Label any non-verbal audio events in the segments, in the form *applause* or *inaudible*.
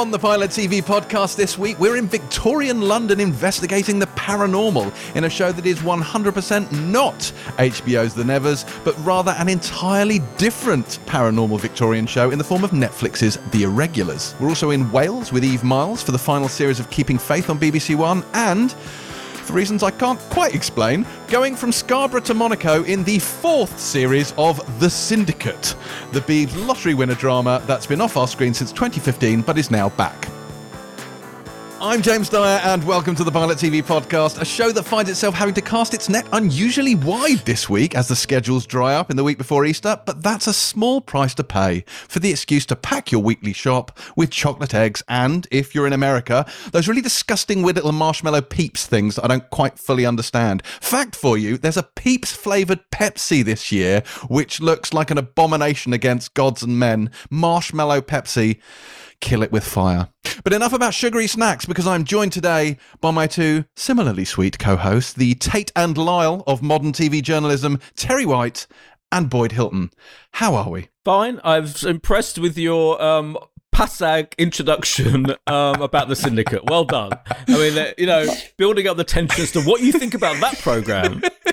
On the Pilot TV podcast this week, we're in Victorian London investigating the paranormal in a show that is 100% not HBO's The Nevers, but rather an entirely different paranormal Victorian show in the form of Netflix's The Irregulars. We're also in Wales with Eve Miles for the final series of Keeping Faith on BBC One, and for reasons I can't quite explain, going from Scarborough to Monaco in the fourth series of The Syndicate, the Beebs lottery winner drama that's been off our screen since 2015 but is now back. I'm James Dyer, and welcome to the Pilot TV podcast, a show that finds itself having to cast its net unusually wide this week as the schedules dry up in the week before Easter. But that's a small price to pay for the excuse to pack your weekly shop with chocolate eggs and, if you're in America, those really disgusting weird little marshmallow peeps things that I don't quite fully understand. Fact for you there's a peeps flavoured Pepsi this year, which looks like an abomination against gods and men. Marshmallow Pepsi kill it with fire. But enough about sugary snacks because I'm joined today by my two similarly sweet co hosts, the Tate and Lyle of modern TV journalism, Terry White and Boyd Hilton. How are we? Fine. I was impressed with your um, Passag introduction um, about the syndicate. Well done. I mean, uh, you know, building up the tension as to what you think about that program. *laughs*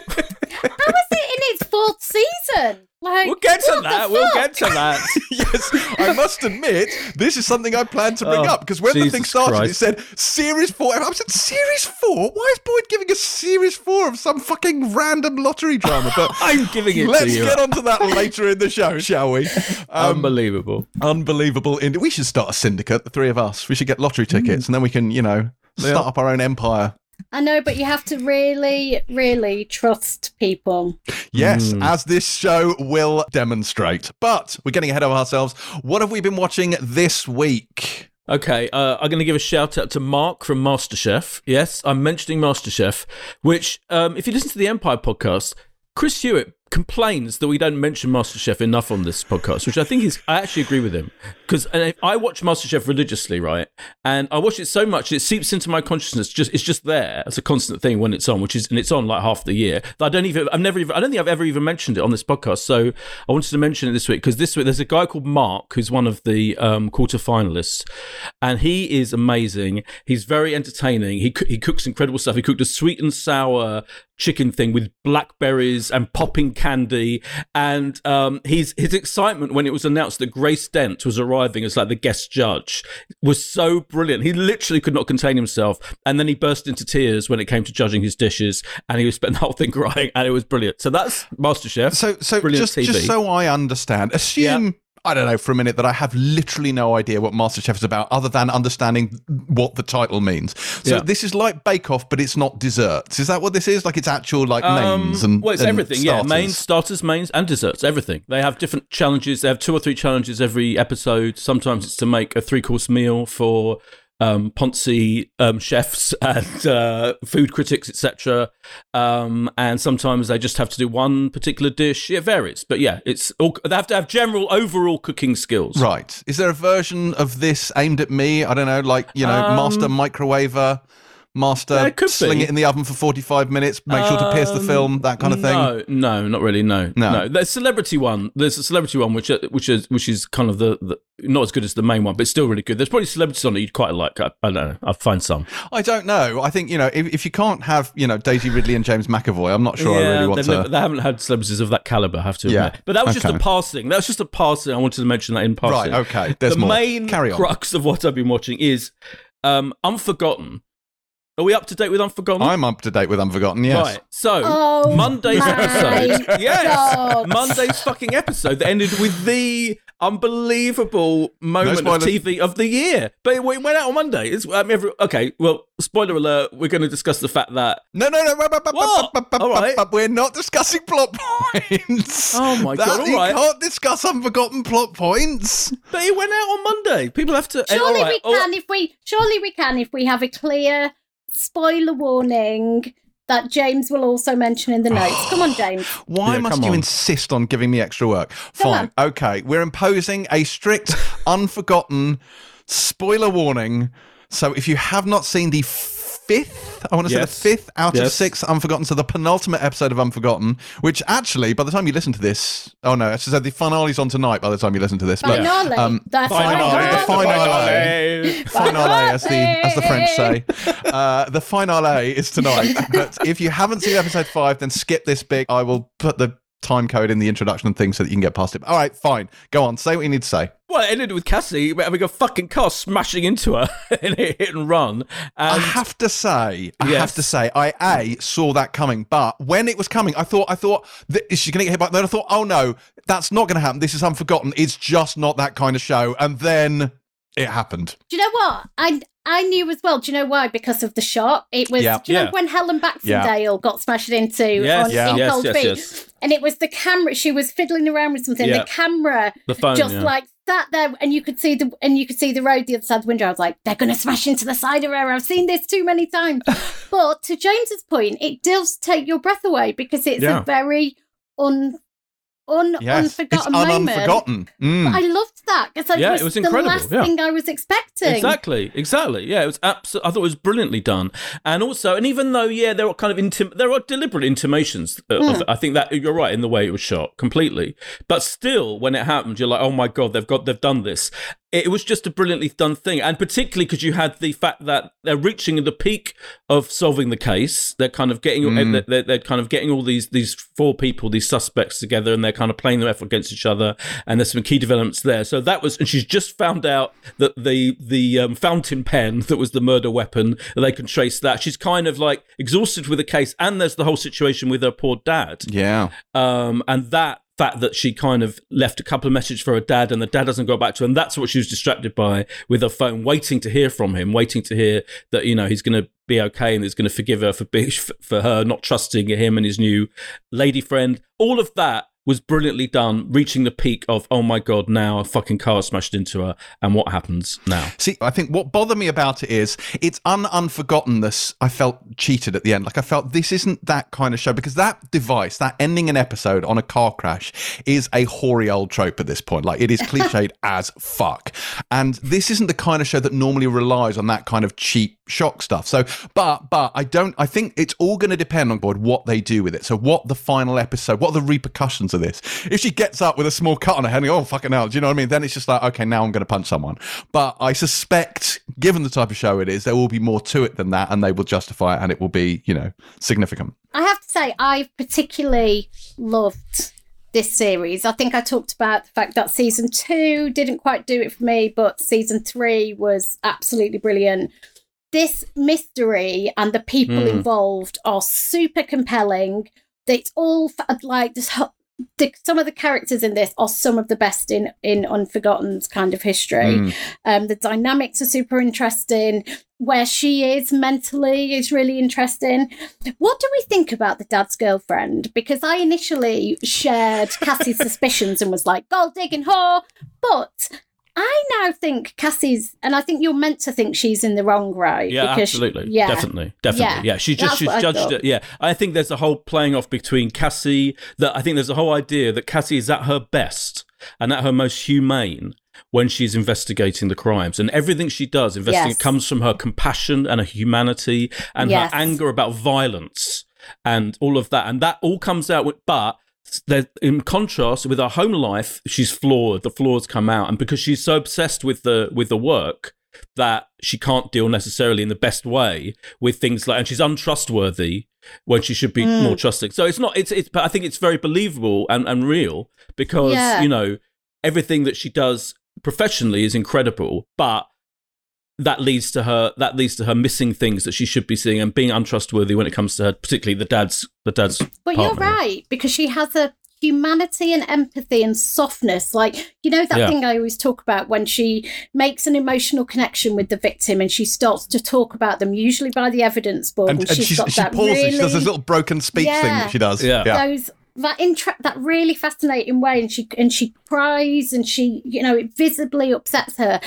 How is it in its fourth season? Like, We'll get to what the that. We'll get to that. *laughs* *laughs* yes, I must admit, this is something I planned to bring Oh, up because when the thing started, Christ. it said Series 4. And I said, Series 4? Why is Boyd giving us Series 4 of some fucking random lottery drama? But *laughs* I'm giving it let's to you. get onto that later in the show, shall we? Um, Unbelievable. unbelievable. Ind- we should start a syndicate, the three of us. We should get lottery tickets and then we can, you know, start Yeah. up our own empire. I know, but you have to really, really trust people. Yes, Mm. as this show will demonstrate. But we're getting ahead of ourselves. What have we been watching this week? Okay, uh, I'm going to give a shout out to Mark from MasterChef. Yes, I'm mentioning MasterChef, which, um, if you listen to the Empire podcast, Chris Hewitt complains that we don't mention MasterChef enough on this podcast, which I think is, I actually agree with him. Because I watch MasterChef religiously, right? And I watch it so much, it seeps into my consciousness. Just It's just there as a constant thing when it's on, which is, and it's on like half the year. I don't even, I've never even, I don't think I've ever even mentioned it on this podcast. So I wanted to mention it this week because this week there's a guy called Mark who's one of the um, quarter finalists, and he is amazing. He's very entertaining. He he cooks incredible stuff. He cooked a sweet and sour chicken thing with blackberries and popping candy, and um, his his excitement when it was announced that Grace Dent was arriving as like the guest judge was so brilliant. He literally could not contain himself, and then he burst into tears when it came to judging his dishes, and he was spent the whole thing *laughs* crying, and it was brilliant. So that's MasterChef. So, so Brilliant just, TV. just so I understand, assume. I don't know for a minute that I have literally no idea what MasterChef is about, other than understanding what the title means. So Yeah. this is like Bake Off, but it's not desserts. Is that what this is? Like it's actual like names and Um, well, it's and everything. starters. Yeah, mains, starters, mains, and desserts. Everything. They have different challenges. They have two or three challenges every episode. Sometimes it's to make a three-course meal for um, Ponzi um, chefs *laughs* and uh, food critics, etc. Um, and sometimes they just have to do one particular dish. It varies, but yeah, it's all, they have to have general overall cooking skills. Right. Is there a version of this aimed at me? I don't know, like, you know, master microwaver, master Um, Yeah, it could sling be. it in the oven for 45 minutes, make sure to pierce the Um, film, that kind of thing. No, no, not really. No, No. no. There's celebrity one. There's a celebrity one which uh, which is which is kind of the, the not as good as the main one, but still really good. There's probably celebrities on it you'd quite like. I, I don't know. I'll find some. I don't know. I think, you know, if, if you can't have, you know, Daisy Ridley and James McAvoy, I'm not sure I really want to. never- they haven't had celebrities of that caliber. I have to admit. Yeah. But that was just a passing. That was just a passing. I wanted to mention that in passing. Right, okay. There's the more. main Carry on. crux of what I've been watching is um, Unforgotten. Are we up to date with Unforgotten? I'm up to date with Unforgotten, yes. Right. So Oh Monday's my episode. *laughs* Yes. God. Monday's fucking episode that ended with the unbelievable moment of. TV of the year. But it went out on Monday. It's, um, every, okay, well, spoiler alert, we're going to discuss the fact that. No, no, no. What? All right. We're not discussing plot points. *laughs* Oh my That- God, all You can't discuss unforgotten plot points. But it went out on Monday. People have to. eh, Surely all right, we all- can if we surely we can if we have a clear spoiler warning that James will also mention in the notes. Come on, *sighs* James. Why Yeah, must you on. insist on giving me extra work? Fine. Okay. We're imposing a strict, *laughs* unforgotten spoiler warning. So if you have not seen the fifth, I want to Yes. say the fifth out of six Unforgotten, so the penultimate episode of Unforgotten, which actually, by the time you listen to this, oh no, I should say the finale's on tonight by the time you listen to this. But Finale. um, the finale, the finale. Finale. finale, as the as the French say. Uh, the finale is tonight. But if you haven't seen episode five, then skip this bit. I will put the time code in the introduction and things so that you can get past it. All right, fine. Go on. Say what you need to say. Well, it ended with Cassie having a fucking car smashing into her *laughs* in a hit and run. I have to say, I Yes. have to say, I a saw that coming, but when it was coming, I thought, I thought, that, is she going to get hit by? Then I thought, oh no, that's not going to happen. This is Unforgotten. It's just not that kind of show. And then it happened. Do you know what? I I knew as well. Do you know why? Because of the shot. It was. Yeah. Do you Yeah. know when Helen Baxendale got smashed into Yes, on yeah. in yes, Cold yes, Feet? And it was the camera. She was fiddling around with something. Yeah. The camera the phone. just yeah. like sat there, and you could see the and you could see the road the other side of the window. I was like, they're going to smash into the side of her. I've seen this too many times. *laughs* but to James's point, it does take your breath away because it's Yeah. a very un un Yes, it's unforgotten un- moment. unforgotten. Mm. I loved that because Yeah, was, it was the incredible, last yeah. thing I was expecting. Exactly, exactly. Yeah, it was absolutely. I thought it was brilliantly done, and also, and even though, yeah, there are kind of intim- there are deliberate intimations. Of, Hmm. of- I think that you're right in the way it was shot completely, but still, when it happened, you're like, oh my god, they've got, they've done this. It was just a brilliantly done thing, and particularly because you had the fact that they're reaching the peak of solving the case. They're kind of getting, Mm. they're, they're kind of getting all these these four people, these suspects together, and they're kind of playing them off against each other. And there's some key developments there. So that was, and she's just found out that the the um, fountain pen that was the murder weapon, they can trace that. She's kind of like exhausted with the case, and there's the whole situation with her poor dad Yeah. um, and that fact that she kind of left a couple of messages for her dad and the dad doesn't go back to her and that's what she was distracted by with her phone waiting to hear from him waiting to hear that you know he's going to be okay and he's going to forgive her for being, *laughs* for her not trusting him and his new lady friend all of that was brilliantly done reaching the peak of oh my god now a fucking car smashed into her and what happens now See, I think what bothered me about it is it's un unforgottenness. I felt cheated at the end. Like I felt this isn't that kind of show because that device, that ending an episode on a car crash, is a hoary old trope at this point. Like it is *laughs* cliched as fuck. And this isn't the kind of show that normally relies on that kind of cheap shock stuff. So, but but I don't. I think it's all going to depend on board what they do with it. So, what the final episode, what are the repercussions of this? If she gets up with a small cut on her head, and, oh fucking hell, do you know what I mean? Then it's just like, okay, now I'm going to punch someone. But I suspect, given the type of show it is, there will be more to it than that, and they will justify it, and it will be, you know, significant. I have to say, I particularly loved this series. I think I talked about the fact that season two didn't quite do it for me, but season three was absolutely brilliant. This mystery and the people Mm. involved are super compelling. It's all like this. The, some of the characters in this are some of the best in in Unforgotten's kind of history. Mm. Um, the dynamics are super interesting. Where she is mentally is really interesting. What do we think about the dad's girlfriend? Because I initially shared Cassie's *laughs* suspicions and was like, gold digging whore. But I now think Cassie's, and I think you're meant to think she's in the wrong right. Yeah, absolutely. yeah, Definitely. Definitely. Yeah. Yeah. She just That's she's judged it. Yeah. I think there's a whole playing off between Cassie that I think there's a whole idea that Cassie is at her best and at her most humane when she's investigating the crimes. And everything she does investigating Yes. comes from her compassion and her humanity and Yes. her anger about violence and all of that. And that all comes out with but there, in contrast with her home life, she's flawed. The flaws come out, and because she's so obsessed with the with the work that she can't deal necessarily in the best way with things like, and she's untrustworthy when she should be Mm. more trusting. So it's not. It's it's. But I think it's very believable and and real because Yeah. you know everything that she does professionally is incredible, but that leads to her that leads to her missing things that she should be seeing and being untrustworthy when it comes to her particularly the dad's the dad's But partner. you're right, because she has a humanity and empathy and softness. Like, you know, that Yeah. thing I always talk about when she makes an emotional connection with the victim and she starts to talk about them, usually by the evidence board. And, And, and she's she's, got she that pauses. really, She does this little broken speech thing that she does. Yeah. those that intra- that really fascinating way and she and she cries and she you know it visibly upsets her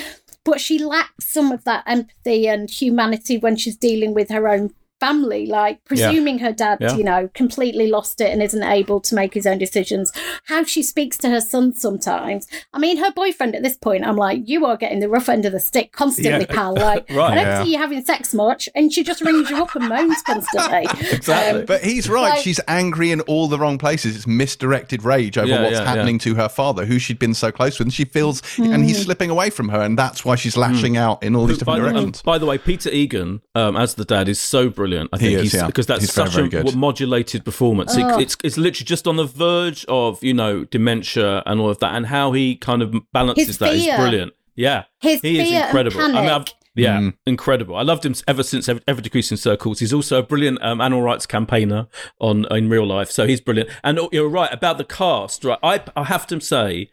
but she lacks some of that empathy and humanity when she's dealing with her own family, like presuming her dad, Yeah. you know, completely lost it and isn't able to make his own decisions. How she speaks to her son sometimes. I mean, her boyfriend at this point, I'm like, you are getting the rough end of the stick constantly, Yeah. pal. *laughs* Like, Right. I don't Yeah. see you having sex much, and she just rings you up and moans constantly. *laughs* Exactly. Um, But he's right. Like- She's angry in all the wrong places. It's misdirected rage over Yeah, what's yeah, happening to her father, who she'd been so close with. And she feels, and he's slipping away from her. And that's why she's lashing out in all these by, different the, um, directions. by the way, Peter Egan um, as the dad is so brilliant. I He think is, he's yeah. because that's He's such very a good. modulated performance. It- Oh. it's it's literally just on the verge of you know dementia and all of that, and how he kind of balances His that is fear. brilliant. Yeah, His he is fear and incredible. I mean, I've, yeah, Mm. incredible. I loved him ever since ever, ever decreasing circles. He's also a brilliant um, animal rights campaigner on in real life, so he's brilliant. And oh, you're right about the cast. Right, I I have to say.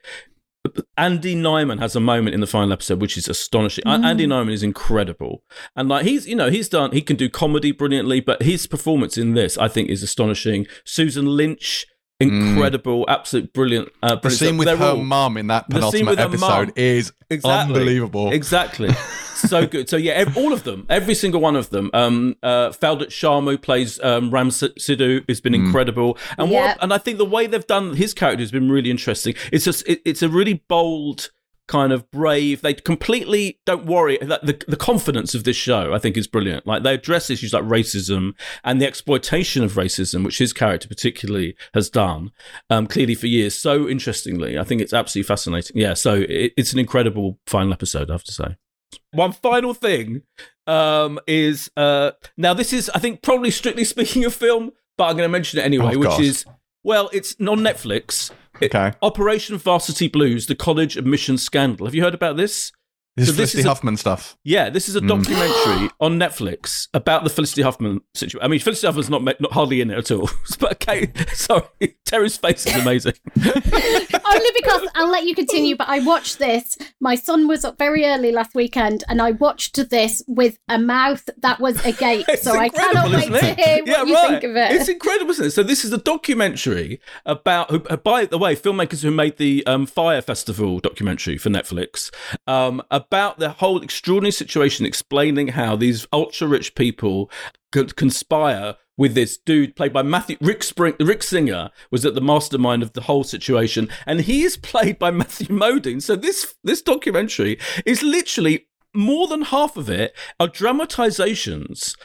Andy Nyman has a moment in the final episode which is astonishing. A- Andy mm. Nyman is incredible, and like he's you know he's done he can do comedy brilliantly, but his performance in this I think is astonishing. Susan Lynch, incredible, absolute brilliant. Uh, The scene stuff. with They're her all- mum in that the scene penultimate with her episode is Exactly. unbelievable. Exactly. *laughs* so good. So yeah, ev- all of them, every single one of them. Um, uh, Feldet Sharma who plays um, Ram S- Sidhu has been incredible, and Yeah. what, and I think the way they've done his character has been really interesting. It's just it, it's a really bold. Kind of brave. They completely don't worry. The the confidence of this show, I think, is brilliant. Like they address issues like racism and the exploitation of racism, which his character particularly has done um, clearly for years. So interestingly, I think it's absolutely fascinating. Yeah, so it, it's an incredible final episode. I have to say. One final thing um, is uh, now this is I think probably strictly *laughs* speaking of film, but I'm going to mention it anyway, Oh, which is well, it's on Netflix. It- Okay. Operation Varsity Blues: The College Admissions Scandal. Have you heard about this? This So is this Felicity is a- Huffman stuff. Yeah, this is a Mm. documentary on Netflix about the Felicity Huffman situation. I mean, Felicity Huffman's not, not hardly in it at all. *laughs* but okay, *laughs* sorry, Terry's face is amazing. *laughs* Only because I'll let you continue, but I watched this. My son was up very early last weekend, and I watched this with a mouth that was agape. It's so I cannot incredible, wait isn't to it? hear what yeah, you right. think of it. It's incredible, isn't it? So this is a documentary about, who, by the way, filmmakers who made the um, Fire Festival documentary for Netflix um, about the whole extraordinary situation, explaining how these ultra rich people could conspire with this dude played by Matthew Rick Spring. Rick Singer was at the mastermind of the whole situation, and he is played by Matthew Modine. So this this documentary is literally more than half of it are dramatizations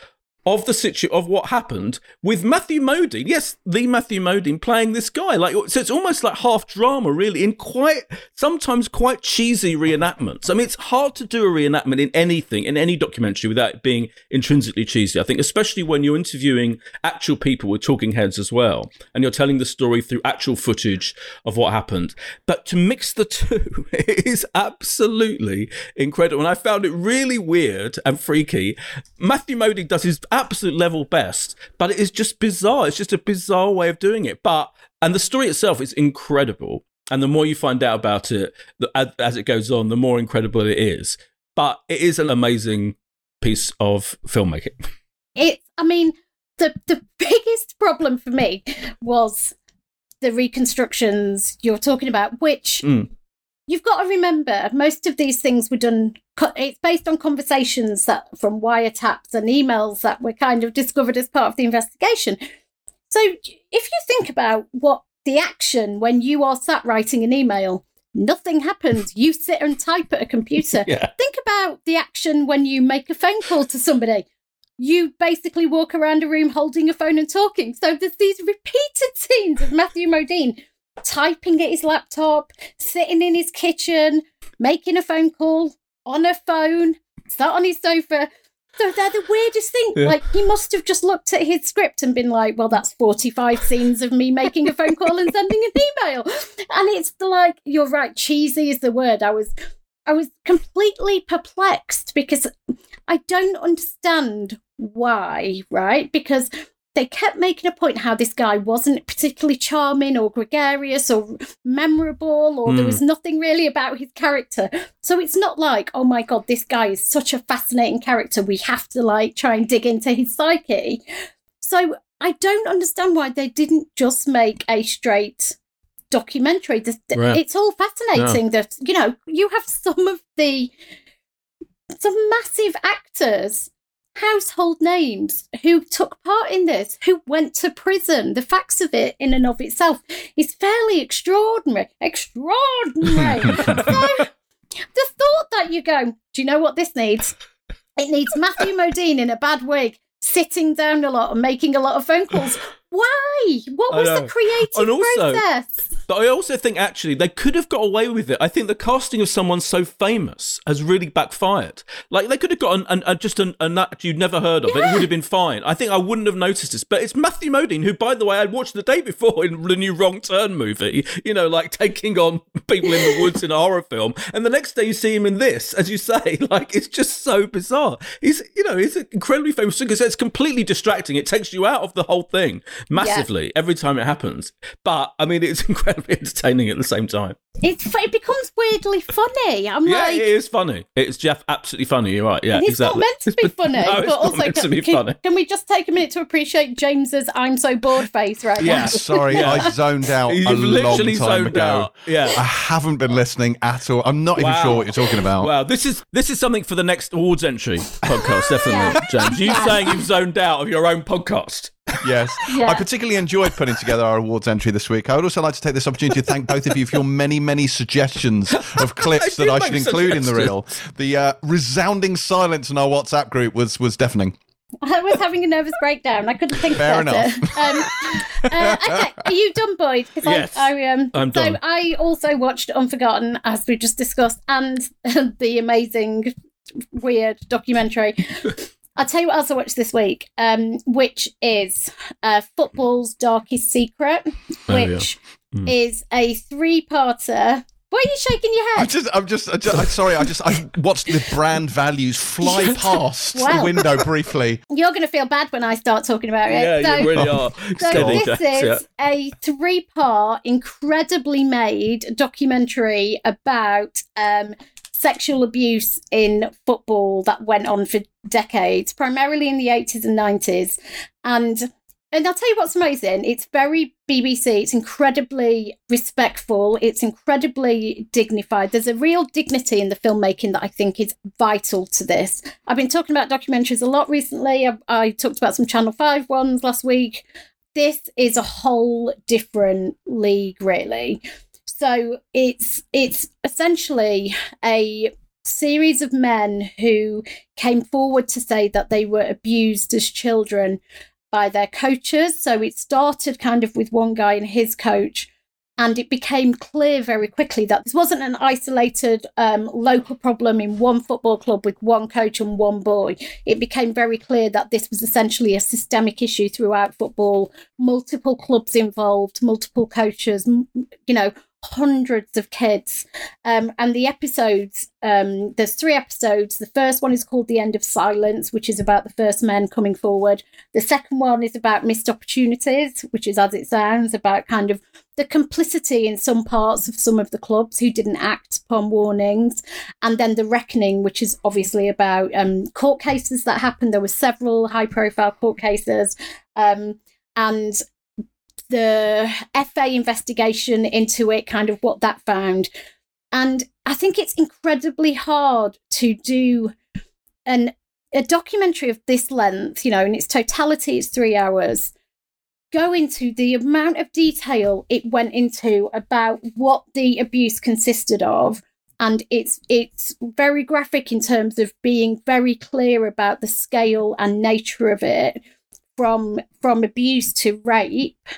of the situ of what happened with Matthew Modine. Yes, the Matthew Modine playing this guy. Like so it's almost like half drama really in quite sometimes quite cheesy reenactments. I mean it's hard to do a reenactment in anything, in any documentary without it being intrinsically cheesy. I think especially when you're interviewing actual people with talking heads as well and you're telling the story through actual footage of what happened. But to mix the *laughs* two is absolutely incredible. And I found it really weird and freaky. Matthew Modine does his absolute level best, but it is just bizarre. It's just a bizarre way of doing it. But and the story itself is incredible. And the more you find out about it as, as it goes on, the more incredible it is. But it is an amazing piece of filmmaking. It's, I mean, the the *laughs* biggest problem for me was the reconstructions you're talking about, which Mm. You've got to remember most of these things were done. It's based on conversations that from wiretaps and emails that were kind of discovered as part of the investigation. So if you think about what the action when you are sat writing an email, nothing happens. You sit and type at a computer. *laughs* Yeah. Think about the action when you make a phone call to somebody. You basically walk around a room holding a phone and talking. So there's these repeated scenes of Matthew Modine typing at his laptop, sitting in his kitchen, making a phone call on a phone, sat on his sofa. So they're the weirdest thing. Yeah. Like he must have just looked at his script and been like, "Well, that's forty-five scenes of me making a phone call and sending an email," and it's like you're right. Cheesy is the word. I was, I was completely perplexed because I don't understand why. Right? Because they kept making a point how this guy wasn't particularly charming or gregarious or memorable, or there Mm. was nothing really about his character. So it's not like, oh my god, this guy is such a fascinating character. We have to like try and dig into his psyche. So I don't understand why they didn't just make a straight documentary. The- Right. It's all fascinating that you know you have some of the some massive actors household names who took part in this, who went to prison. The facts of it, in and of itself, is fairly extraordinary. Extraordinary. *laughs* so, the thought that you go, do you know what this needs? It needs Matthew Modine in a bad wig, sitting down a lot and making a lot of phone calls. Why? What was the creative also, process? But I also think actually they could have got away with it. I think the casting of someone so famous has really backfired. Like they could have got an, an, just an, a nut you'd never heard of. Yeah. It would have been fine. I think I wouldn't have noticed this. But it's Matthew Modine, who, by the way, I watched the day before in the new Wrong Turn movie. You know, like taking on people in the woods in a horror film, and the next day you see him in this, as you say. *laughs* Like it's just so bizarre. He's you know he's incredibly famous because it's completely distracting. It takes you out of the whole thing massively yeah. every time it happens. But I mean, it's *laughs* incredibly entertaining at the same time. It's it becomes weirdly funny. I'm yeah, like, it is funny. It's Jeff absolutely funny. You're right. Yeah, it's exactly. not meant to be *laughs* funny, no, but also can, can, can, we just take a minute to appreciate James's "I'm so bored" face right yeah. now? Sorry, yeah. I zoned out *laughs* You've a long time ago. Out. Yeah, I haven't been listening at all. I'm not wow. even sure what you're talking about. Wow, this is this is something for the next awards entry podcast, definitely, James. You saying you've zoned out of your own podcast yes. *laughs* Yeah. I particularly enjoyed putting together our awards entry this week. I would also like to take this opportunity to thank both of you for your many, many suggestions of *laughs* clips I that I should include in the reel. The uh, resounding silence in our WhatsApp group was was deafening. I was having a nervous breakdown. I couldn't think Fair about enough. it. *laughs* Um, uh, okay, are you done, Boyd? Yes, I, I, um, I'm so done. I also watched Unforgotten, as we just discussed, and the amazing, weird documentary I'll tell you what else I watched this week, um, which is uh, Football's Darkest Secret, which oh, yeah. mm. is a three-parter. Why are you shaking your head? I just, I'm just, I just I'm sorry. I just, I watched the brand values fly *laughs* past well, the window briefly. You're going to feel bad when I start talking about it. Yeah, so, you really are. So this is yeah. a three-part, incredibly made documentary about um, sexual abuse in football that went on for decades, primarily in the 80s and 90s. And and I'll tell you what's amazing. It's very BBC. It's incredibly respectful. It's incredibly dignified. There's a real dignity in the filmmaking that I think is vital to this. I've been talking about documentaries a lot recently. I, I talked about some Channel 5 ones last week. This is a whole different league, really. So it's it's essentially a series of men who came forward to say that they were abused as children by their coaches. So it started kind of with one guy and his coach, and it became clear very quickly that this wasn't an isolated um, local problem in one football club with one coach and one boy. It became very clear that this was essentially a systemic issue throughout football, multiple clubs involved, multiple coaches, you know, hundreds of kids. Um, and the episodes, um, there's three episodes. The first one is called The End of Silence, which is about the first men coming forward. The second one is about missed opportunities, which is as it sounds, about kind of the complicity in some parts of some of the clubs who didn't act upon warnings. And then The Reckoning, which is obviously about um, court cases that happened. There were several high profile court cases. Um, and the FA investigation into it, kind of what that found. And I think it's incredibly hard to do an a documentary of this length, you know, in its totality, it's three hours. Go into the amount of detail it went into about what the abuse consisted of, and it's it's very graphic in terms of being very clear about the scale and nature of it, from from abuse to rape,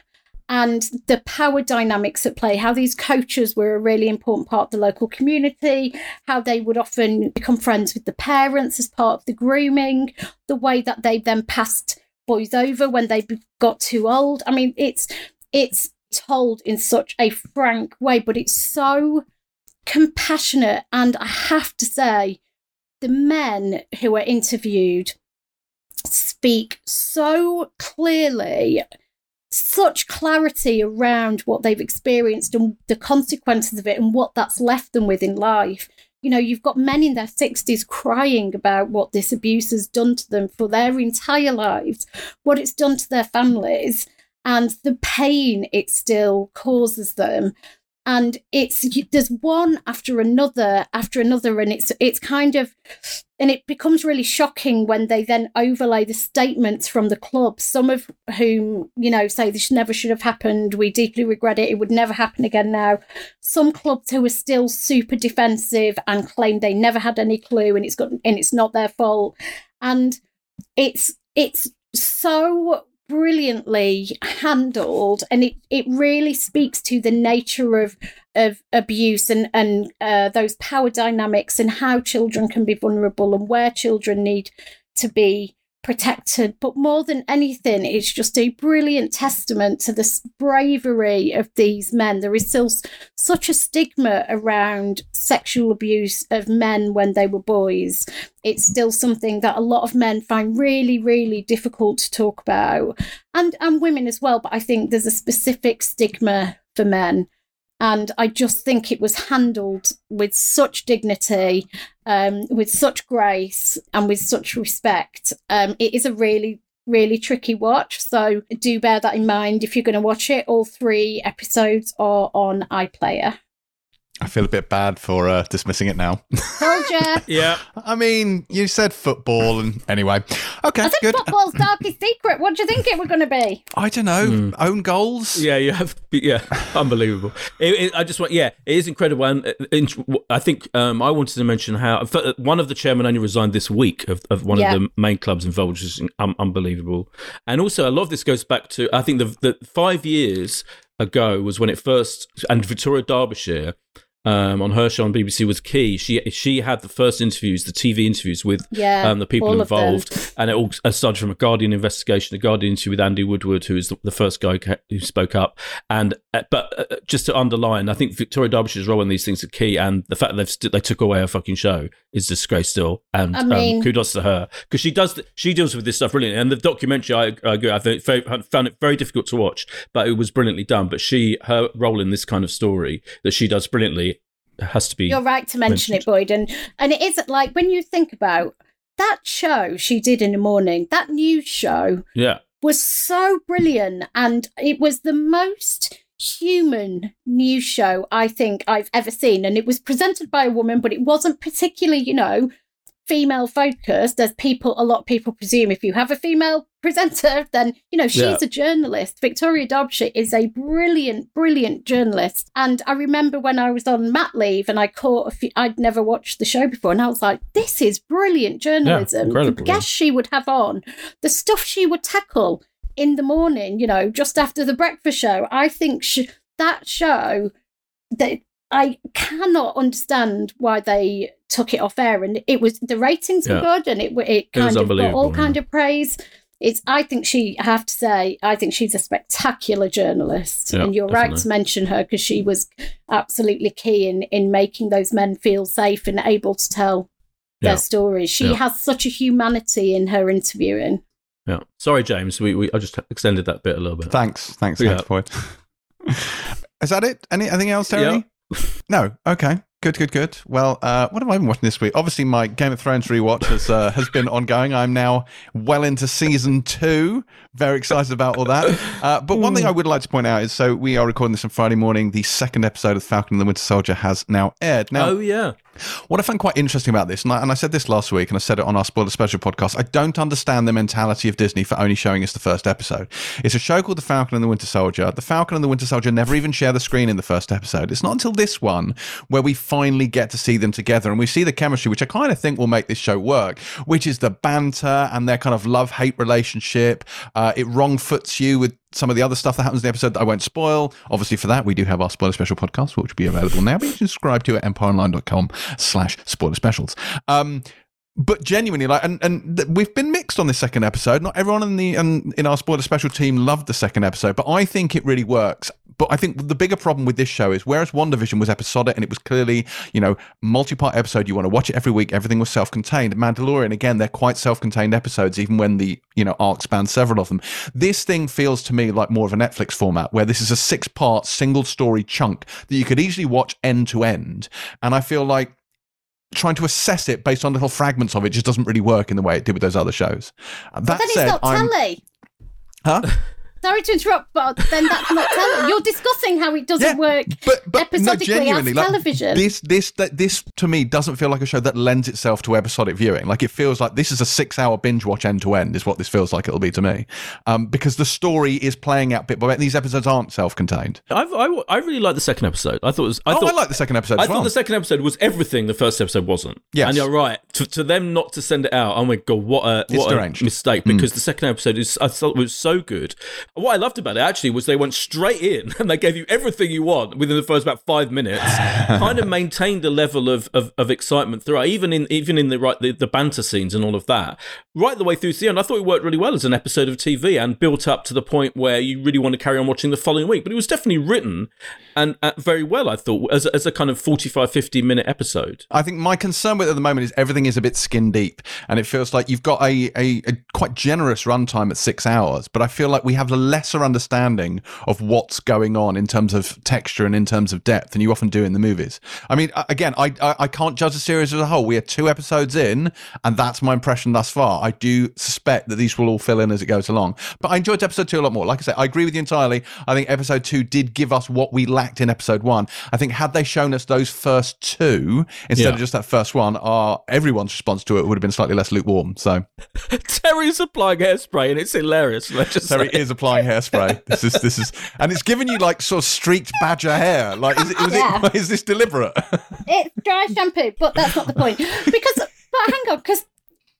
and the power dynamics at play, how these coaches were a really important part of the local community, how they would often become friends with the parents as part of the grooming, the way that they then passed boys over when they got too old. I mean, it's it's told in such a frank way, but it's so compassionate. And I have to say, the men who were interviewed speak so clearly such clarity around what they've experienced and the consequences of it and what that's left them with in life. You know, you've got men in their 60s crying about what this abuse has done to them for their entire lives, what it's done to their families, and the pain it still causes them. And it's there's one after another after another and it's it's kind of and it becomes really shocking when they then overlay the statements from the club some of whom you know say this never should have happened we deeply regret it it would never happen again now. Some clubs who are still super defensive and claim they never had any clue and it's got and it's not their fault. And it's it's so brilliantly handled and it, it really speaks to the nature of of abuse and and uh, those power dynamics and how children can be vulnerable and where children need to be protected. But more than anything, it's just a brilliant testament to the bravery of these men. There is still such a stigma around sexual abuse of men when they were boys. It's still something that a lot of men find really, really difficult to talk about, and and women as well. But I think there's a specific stigma for men and I just think it was handled with such dignity, um, with such grace, and with such respect. Um, it is a really really tricky watch. So do bear that in mind if you're going to watch it. All three episodes are on iPlayer. I feel a bit bad for uh, dismissing it now. Told you. *laughs* Yeah. I mean, you said football, and anyway, okay, I said good. football's darkest secret. What do you think it was going to be? I don't know. Own goals. Yeah, you have. Yeah, unbelievable. It, it, I just want. Yeah, it is incredible. And uh, in, I think um, I wanted to mention how one of the chairmen only resigned this week of, of one Yeah. of the main clubs involved, which is um, unbelievable. And also, a lot of this goes back to I think the, the five years ago was when it first and Victoria Derbyshire. Um, on her show on BBC was key. She she had the first interviews, the TV interviews with Yeah, um, the people all of them. involved, and it all started from a Guardian investigation, a Guardian interview with Andy Woodward, who is the, the first guy who spoke up. And uh, but uh, just to underline, I think Victoria Derbyshire's role in these things are key, and the fact that they've st- they took away her fucking show is disgrace still. And I mean- um, kudos to her because she does th- she deals with this stuff brilliantly. And the documentary, I, I agree, I found it very difficult to watch, but it was brilliantly done. But she her role in this kind of story that she does brilliantly has to be. You're right to mention it, Boyd, and and it is like when you think about that show she did in the morning, that news show yeah. was so brilliant, and it was the most human news show I think I've ever seen, and it was presented by a woman, but it wasn't particularly, you know. Female focused, as people, a lot of people presume if you have a female *laughs* presenter, then you know she's Yeah. a journalist. Victoria Derbyshire is a brilliant, brilliant journalist. And I remember when I was on mat leave and I caught a few, I'd never watched the show before, and I was like, "This is brilliant journalism." the incredible, guests she would have on, the stuff she would tackle in the morning, you know, just after the breakfast show. I think sh- that show that I cannot understand why they took it off air, and it was the ratings were good, and it w- it It kind of got all kind of praise. It's. I think she. I have to say, I think she's a spectacular journalist, Yeah, and you're right to mention her because she was absolutely key in in making those men feel safe and able to tell Yeah. their stories. She Yeah. has such a humanity in her interviewing. Yeah. Sorry, James. We, we I just extended that bit a little bit. Thanks, thanks, Yeah. thanks, Boyd. *laughs* Is that it? Any anything else, Terry? No. Okay. Good, good, good. Well, uh, what have I been watching this week? Obviously, my Game of Thrones rewatch has uh, has been ongoing. I'm now well into season two. Very excited about all that. Uh, but one thing I would like to point out is, so we are recording this on Friday morning. The second episode of the Falcon and the Winter Soldier has now aired. Now, oh yeah. what I find quite interesting about this, and I, and I said this last week, and I said it on our spoiler special podcast, I don't understand the mentality of Disney for only showing us the first episode. It's a show called The Falcon and the Winter Soldier. The Falcon and the Winter Soldier never even share the screen in the first episode. It's not until this one where we finally get to see them together, and we see the chemistry, which I kind of think will make this show work, which is the banter and their kind of love hate relationship. Uh, it wrong foots you with some of the other stuff that happens in the episode that I won't spoil. Obviously, for that, we do have our spoiler special podcast, which will be available now. But you can subscribe to it at empireonline.com slash spoiler specials. Um, but genuinely, like, and, and th- we've been mixed on this second episode. Not everyone in the in our spoiler special team loved the second episode, but I think it really works. But I think the bigger problem with this show is whereas WandaVision was episodic and it was clearly, you know, multi-part episode, you want to watch it every week, everything was self-contained. Mandalorian, again, they're quite self-contained episodes, even when the, you know, arc spans several of them. This thing feels to me like more of a Netflix format where this is a six-part single story chunk that you could easily watch end to end. And I feel like trying to assess it based on little fragments of it just doesn't really work in the way it did with those other shows. Uh, That But then said, it's not I'm telly. huh? *laughs* sorry to interrupt, but then that's not television. *laughs* You're discussing how it doesn't Yeah, work but but episodically genuinely, as like, television. this this that this to me doesn't feel like a show that lends itself to episodic viewing. Like it feels like this is a six-hour binge watch end to end. Is what this feels like it'll be to me, um, because the story is playing out bit by bit. These episodes aren't self-contained. I've, I, I really like the second episode. I thought it was. I oh, thought, I like the second episode. I as well. thought the second episode was everything the first episode wasn't. Yes. and you're right. To, to them not to send it out, oh my god, what a what deranged. a mistake! Because the second episode is I thought it was so good. What I loved about it actually was they went straight in *laughs* and they gave you everything you want within the first about five minutes. *laughs* kind of maintained a level of, of, of excitement throughout, even in even in the right the, the banter scenes and all of that, right the way through to the end. I thought it worked really well as an episode of TV and built up to the point where you really want to carry on watching the following week. But it was definitely written and uh, very well. I thought as a, as a kind of 45, 50 minute episode. I think my concern with it at the moment is everything is a bit skin deep, and it feels like you've got a, a, a quite generous runtime at six hours, but I feel like we have a lesser understanding of what's going on in terms of texture and in terms of depth than you often do in the movies. I mean, again, I, I I can't judge the series as a whole. We are two episodes in, and that's my impression thus far. I do suspect that these will all fill in as it goes along, but I enjoyed episode two a lot more. Like I said, I agree with you entirely. I think episode two did give us what we lacked in episode one. I think had they shown us those first two instead Yeah. of just that first one, our everyone's response to it would have been slightly less lukewarm. So *laughs* Terry's applying hairspray and it's hilarious. Let's just Terry is applying hairspray. This is this is, and it's given you like sort of streaked badger hair. Like, is it, Yeah. it *laughs* is this deliberate? *laughs* it's dry shampoo, but that's not the point. Because, but hang on, because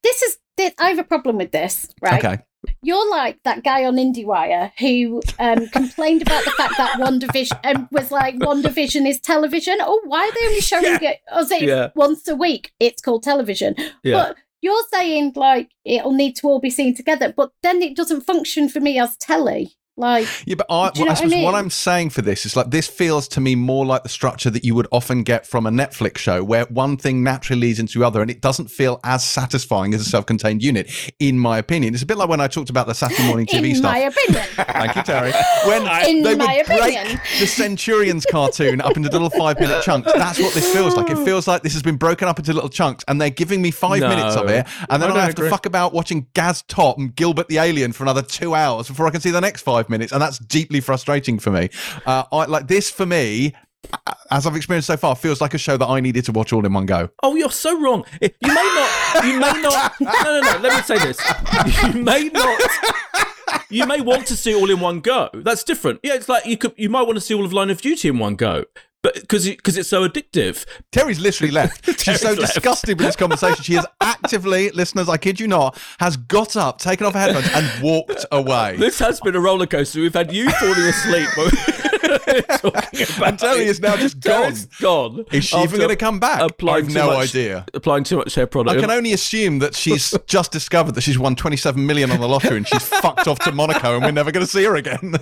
this is, this, I have a problem with this, right? Okay. You're like that guy on IndieWire who um, complained about the fact that WandaVision um, was like WandaVision is television. Oh, why are they only showing it? Oh, say Yeah. once a week. It's called television. Yeah. But you're saying like it'll need to all be seen together, but then it doesn't function for me as telly. Like Yeah, but I, Do you know I what I suppose what mean? I'm saying for this is like this feels to me more like the structure that you would often get from a Netflix show, where one thing naturally leads into the other, and it doesn't feel as satisfying as a self-contained unit, in my opinion. It's a bit like when I talked about the Saturday morning TV *laughs* in stuff. my opinion. *laughs* Thank you, Terry. When *laughs* In they my would break the Centurions cartoon up into little five minute chunks. That's what this feels like. It feels like this has been broken up into little chunks and they're giving me five No. minutes of it. And then I I, have agree. to fuck about watching Gaz Top and Gilbert the Alien for another two hours before I can see the next five minutes. And that's deeply frustrating for me. Uh, I, like this for me, as I've experienced so far, feels like a show that I needed to watch all in one go. Oh, you're so wrong. You may not. You may not. *laughs* No, no, no. Let me say this. You may not. You may want to see all in one go. That's different. Yeah, it's like you could. You might want to see all of Line of Duty in one go, but because because it's so addictive. Terry's literally *laughs* left. She's so left. disgusted with this conversation. She has actively, listeners, I kid you not, has got up, taken off her headphones, and walked away. This has been a roller coaster. We've had you falling asleep. *laughs* *laughs* talking about And Terry it. is now just *laughs* Terry's gone. Is she even going to come back? I've no much- idea. Applying too much hair product. I can only assume that she's *laughs* just discovered that she's won 27 million on the lottery and she's fucked off to Monaco and we're never going to see her again.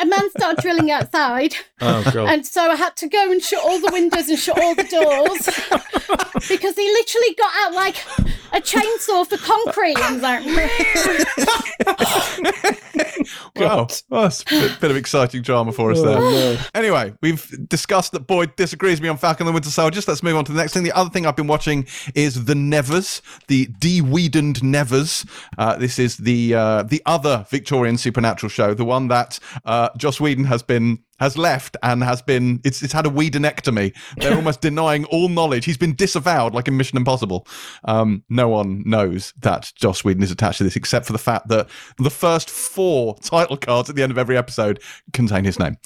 A man started drilling outside, oh god. and so I had to go and shut all the windows and shut all the doors because he literally got out like a chainsaw for concrete and was like, wow. Well, that's a bit, bit of exciting drama for us there. *laughs* Anyway, we've discussed that Boyd disagrees with me on Falcon and the Winter Soldier. Just let's move on to the next thing. The other thing I've been watching is The Nevers, the de-Whedoned Nevers. Uh, this is the uh, the other Victorian supernatural show, the one that uh, Joss Whedon has been has left and has been it's it's had a Whedonectomy. They're *laughs* almost denying all knowledge. He's been disavowed, like in Mission Impossible. Um, no one knows that Joss Whedon is attached to this, except for the fact that the first four title cards at the end of every episode contain his name.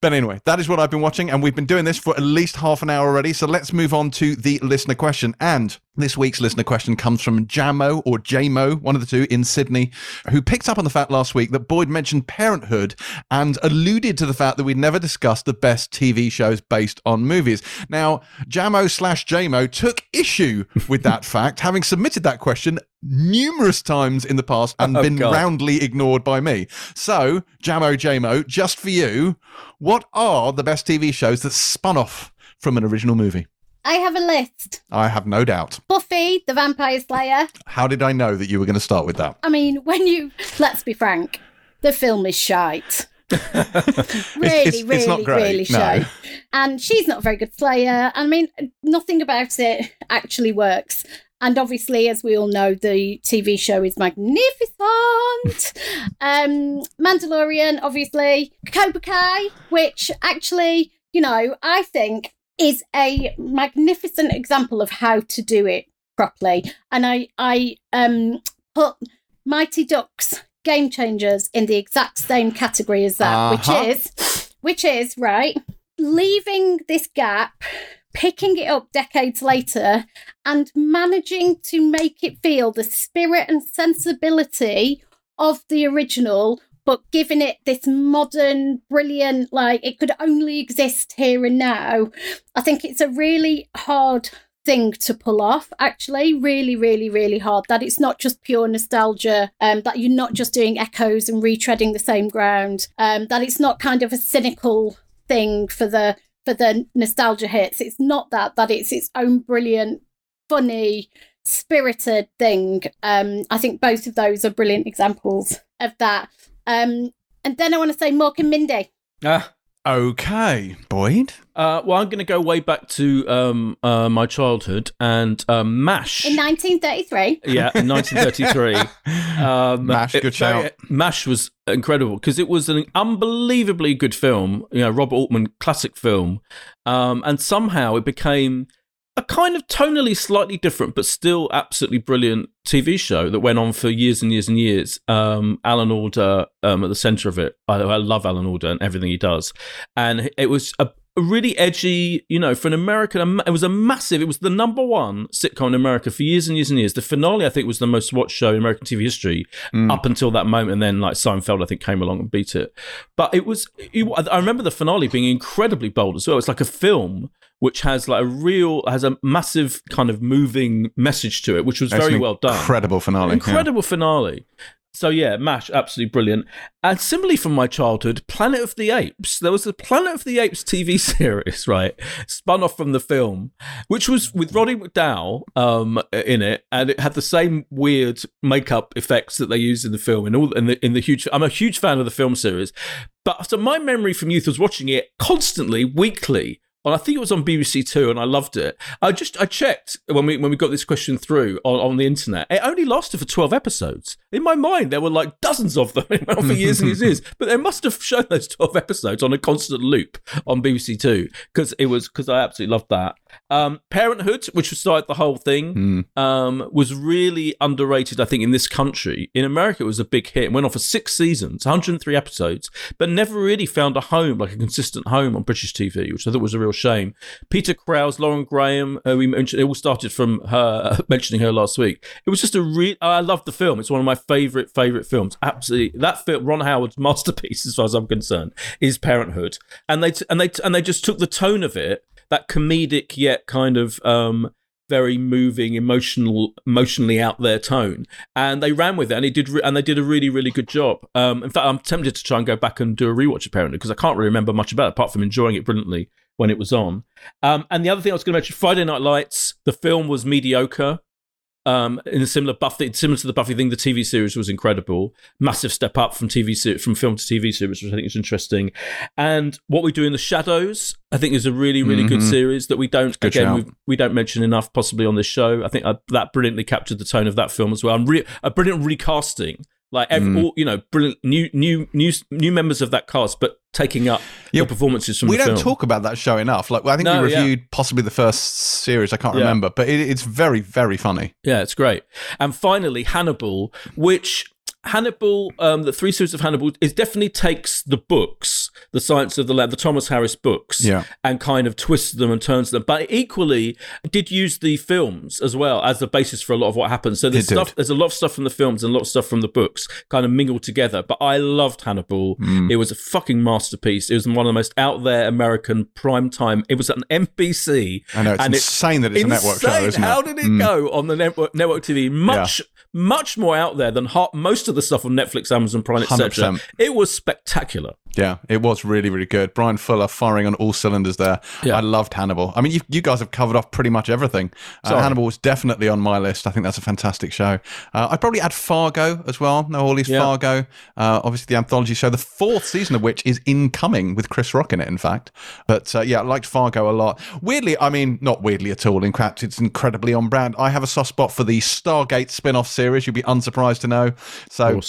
But anyway, that is what I've been watching, and we've been doing this for at least half an hour already. So let's move on to the listener question. And this week's listener question comes from Jamo or Jamo, one of the two in Sydney, who picked up on the fact last week that Boyd mentioned Parenthood and alluded to the fact that we'd never discussed the best TV shows based on movies. Now, Jamo slash Jamo took issue with that *laughs* fact, having submitted that question numerous times in the past and Oh, been God. roundly ignored by me. So, Jamo Jamo, just for you, what are the best TV shows that spun off from an original movie? I have a list. I have no doubt. Buffy, the Vampire Slayer. How did I know that you were going to start with that? I mean, when you let's be frank, the film is shite. really, *laughs* it's- really, it's not great, really no. shite. And she's not a very good slayer. I mean, nothing about it actually works. And obviously, as we all know, the TV show is magnificent. *laughs* um, Mandalorian, obviously, Cobra Kai, which actually, you know, I think is a magnificent example of how to do it properly. And I, I um, put Mighty Ducks Game Changers in the exact same category as that, Uh-huh. which is, which is right, leaving this gap, picking it up decades later, and managing to make it feel the spirit and sensibility of the original. But giving it this modern, brilliant, like it could only exist here and now. I think it's a really hard thing to pull off actually really really really hard that it's not just pure nostalgia um that you're not just doing echoes and retreading the same ground um that it's not kind of a cynical thing for the for the nostalgia hits. It's not that that it's its own brilliant funny spirited thing. Um i think both of those are brilliant examples of that. Um and then i want to say mork and mindy. Ah, Okay, Boyd. uh, well, I'm going to go way back to um, uh, my childhood and um, MASH. in 1933 yeah, in 1933. *laughs* Um, Mash, it- good shout. Mash was incredible because it was an unbelievably good film. You know, Robert Altman classic film, um, and somehow it became a kind of tonally slightly different, but still absolutely brilliant TV show that went on for years and years and years. Um, Alan Alda um, at the center of it. I, I love Alan Alda and everything he does, and it was a a really edgy, you know, for an American, it was a massive, it was the number one sitcom in America for years and years and years. The finale, I think, was the most watched show in American TV history Mm. up until that moment. And then, like, Seinfeld, I think, came along and beat it. But it was, it, I remember the finale being incredibly bold as well. It's like a film which has like a real, has a massive kind of moving message to it, which was It's very well done. Incredible finale. yeah. Incredible finale. So yeah, Mash, absolutely brilliant. And similarly from my childhood, Planet of the Apes. There was a Planet of the Apes TV *laughs* series, right, spun off from the film, which was with Roddy McDowall um, in it, and it had the same weird makeup effects that they used in the film. In all in the in the huge, I'm a huge fan of the film series, but so my memory from youth was watching it constantly, weekly. I think it was on BBC Two, and I loved it. I just I checked when we when we got this question through on, on the internet. It only lasted for twelve episodes. In my mind, there were like dozens of them. *laughs* It went on for years and years years. But they must have shown those twelve episodes on a constant loop on BBC Two because it was because I absolutely loved that. Um, Parenthood, which started the whole thing, Mm. um, was really underrated, I think, in this country. In America, it was a big hit. It went on for six seasons, 103 episodes, but never really found a home, like a consistent home on British TV, which I thought was a real shame. Peter Krause, Lauren Graham, uh, we mentioned, it all started from her, *laughs* mentioning her last week. It was just a real, I love the film. It's one of my favourite, favourite films. Absolutely. That film, Ron Howard's *laughs* masterpiece, as far as I'm concerned, is Parenthood. And they, and they, and they just took the tone of it, that comedic yet kind of, um, very moving, emotional, emotionally out there tone, and they ran with it, and it did, re- and they did a really, really good job. Um, in fact, I'm tempted to try and go back and do a rewatch apparently because I can't really remember much about it apart from enjoying it brilliantly when it was on. Um, and the other thing I was going to mention, Friday Night Lights, the film was mediocre. Um, in a similar Buffy, similar to the Buffy thing, the TV series was incredible. Massive step up from TV se- from film to TV series, which I think is interesting. And what we do in the shadows, I think, is a really, really good Mhm. series that we don't good again we, we don't mention enough, possibly on this show. I think uh, that brilliantly captured the tone of that film as well. And re- a brilliant recasting, like every, Mm. all, you know, brilliant new, new, new, new members of that cast, but taking up Yeah, the performances from we don't film. talk about that show enough. Like I think No, we yeah. reviewed possibly the first series. I can't Yeah. remember, but it, it's very, very funny. Yeah, it's great. And finally, Hannibal, which Hannibal, um, the three series of Hannibal, is definitely takes the books, the Silence of the Lambs, the Thomas Harris books, Yeah. and kind of twists them and turns them. But equally, did use the films as well as the basis for a lot of what happens. So there's It did. there's a lot of stuff from the films and a lot of stuff from the books, kind of mingled together. But I loved Hannibal. Mm. It was a fucking masterpiece. It was one of the most out there American prime time. It was an NBC. I know it's and insane that it's a network show, isn't it? How did it Mm. go on the network, network TV? Much, much more out there than ha- most of the stuff on Netflix, Amazon Prime, etc. It was spectacular. Yeah, it was really, really good. Bryan Fuller firing on all cylinders there. Yeah. I loved Hannibal. I mean, you, you guys have covered off pretty much everything. Uh, Hannibal was definitely on my list. I think that's a fantastic show. Uh, I'd probably add Fargo as well. Noah Hawley's Yeah. Fargo. Uh, obviously, the anthology show, the fourth season of which is incoming with Chris Rock in it, in fact. But uh, yeah, I liked Fargo a lot. Weirdly, I mean, not weirdly at all. In fact, it's incredibly on brand. I have a soft spot for the Stargate spin off series. You'd be unsurprised to know. So.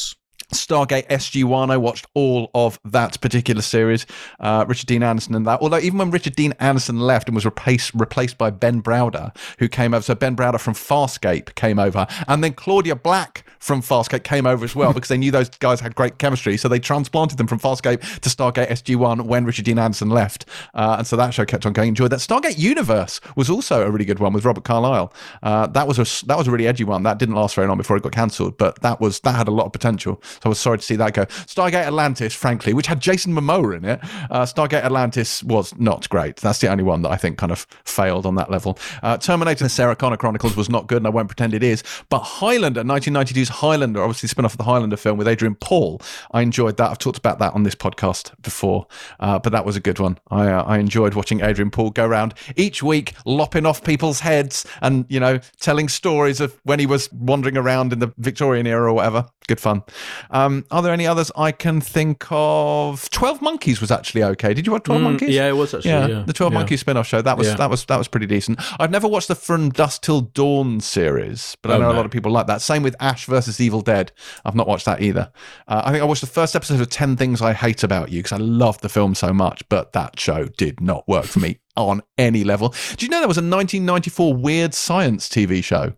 Stargate SG1. I watched all of that particular series. Uh, Richard Dean Anderson and that. Although even when Richard Dean Anderson left and was replaced replaced by Ben Browder, who came over. So Ben Browder from Farscape came over, and then Claudia Black from Farscape came over as well *laughs* because they knew those guys had great chemistry. So they transplanted them from Farscape to Stargate SG1 when Richard Dean Anderson left, uh, and so that show kept on going. Enjoyed that. Stargate Universe was also a really good one with Robert Carlyle. Uh, that was a that was a really edgy one. That didn't last very long before it got cancelled, but that was that had a lot of potential. So I was sorry to see that go. Stargate Atlantis, frankly, which had Jason Momoa in it. Uh, Stargate Atlantis was not great. That's the only one that I think kind of failed on that level. Uh, Terminator Sarah Connor Chronicles was not good, and I won't pretend it is. But Highlander, 1992's Highlander, obviously spin off of the Highlander film with Adrian Paul. I enjoyed that. I've talked about that on this podcast before, uh, but that was a good one. I, uh, I enjoyed watching Adrian Paul go around each week, lopping off people's heads and, you know, telling stories of when he was wandering around in the Victorian era or whatever. Good fun. Um, are there any others I can think of? Twelve Monkeys was actually okay. Did you watch Twelve Mm, Monkeys? yeah, it was actually. Yeah, the Twelve yeah. Monkeys spin-off show. That was Yeah. that was that was pretty decent. I've never watched the From Dusk Till Dawn series, but I Oh, know a lot of people like that. Same with Ash versus Evil Dead. I've not watched that either. Uh, I think I watched the first episode of Ten Things I Hate About You because I loved the film so much, but that show did not work for me *laughs* on any level. Do you know there was a 1994 Weird Science TV show?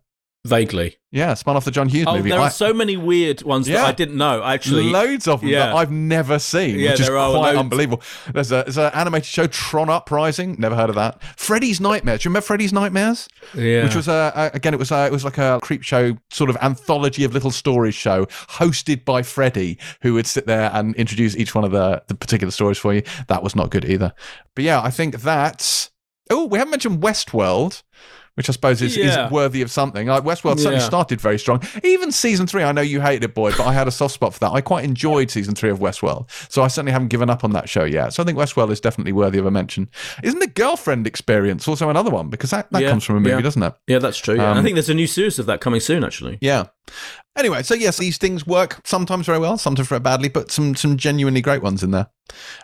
Vaguely. Yeah, spun off the John Hughes Oh, movie. there I- are so many weird ones Yeah. that I didn't know. Actually, loads of them yeah. that I've never seen, Yeah, which is there are quite loads. unbelievable. There's a there's an animated show, Tron Uprising. Never heard of that. Freddy's Nightmares. Do you remember Freddy's Nightmares? yeah. Which was a, a again, it was a, it was like a creep show, sort of anthology of little stories show, hosted by Freddy, who would sit there and introduce each one of the the particular stories for you. That was not good either. But yeah, I think that's. Oh, we haven't mentioned Westworld. Which I suppose is, Yeah. is worthy of something. Like Westworld certainly Yeah. started very strong. Even season three, I know you hated it, boy, but I had a soft spot for that. I quite enjoyed season three of Westworld, so I certainly haven't given up on that show yet. So I think Westworld is definitely worthy of a mention. Isn't the girlfriend experience also another one because that, that Yeah, comes from a movie, doesn't it? yeah, that's true. Um, I think there's a new series of that coming soon. Actually, Yeah. Anyway, so yes, these things work sometimes very well, sometimes very badly, but some some genuinely great ones in there.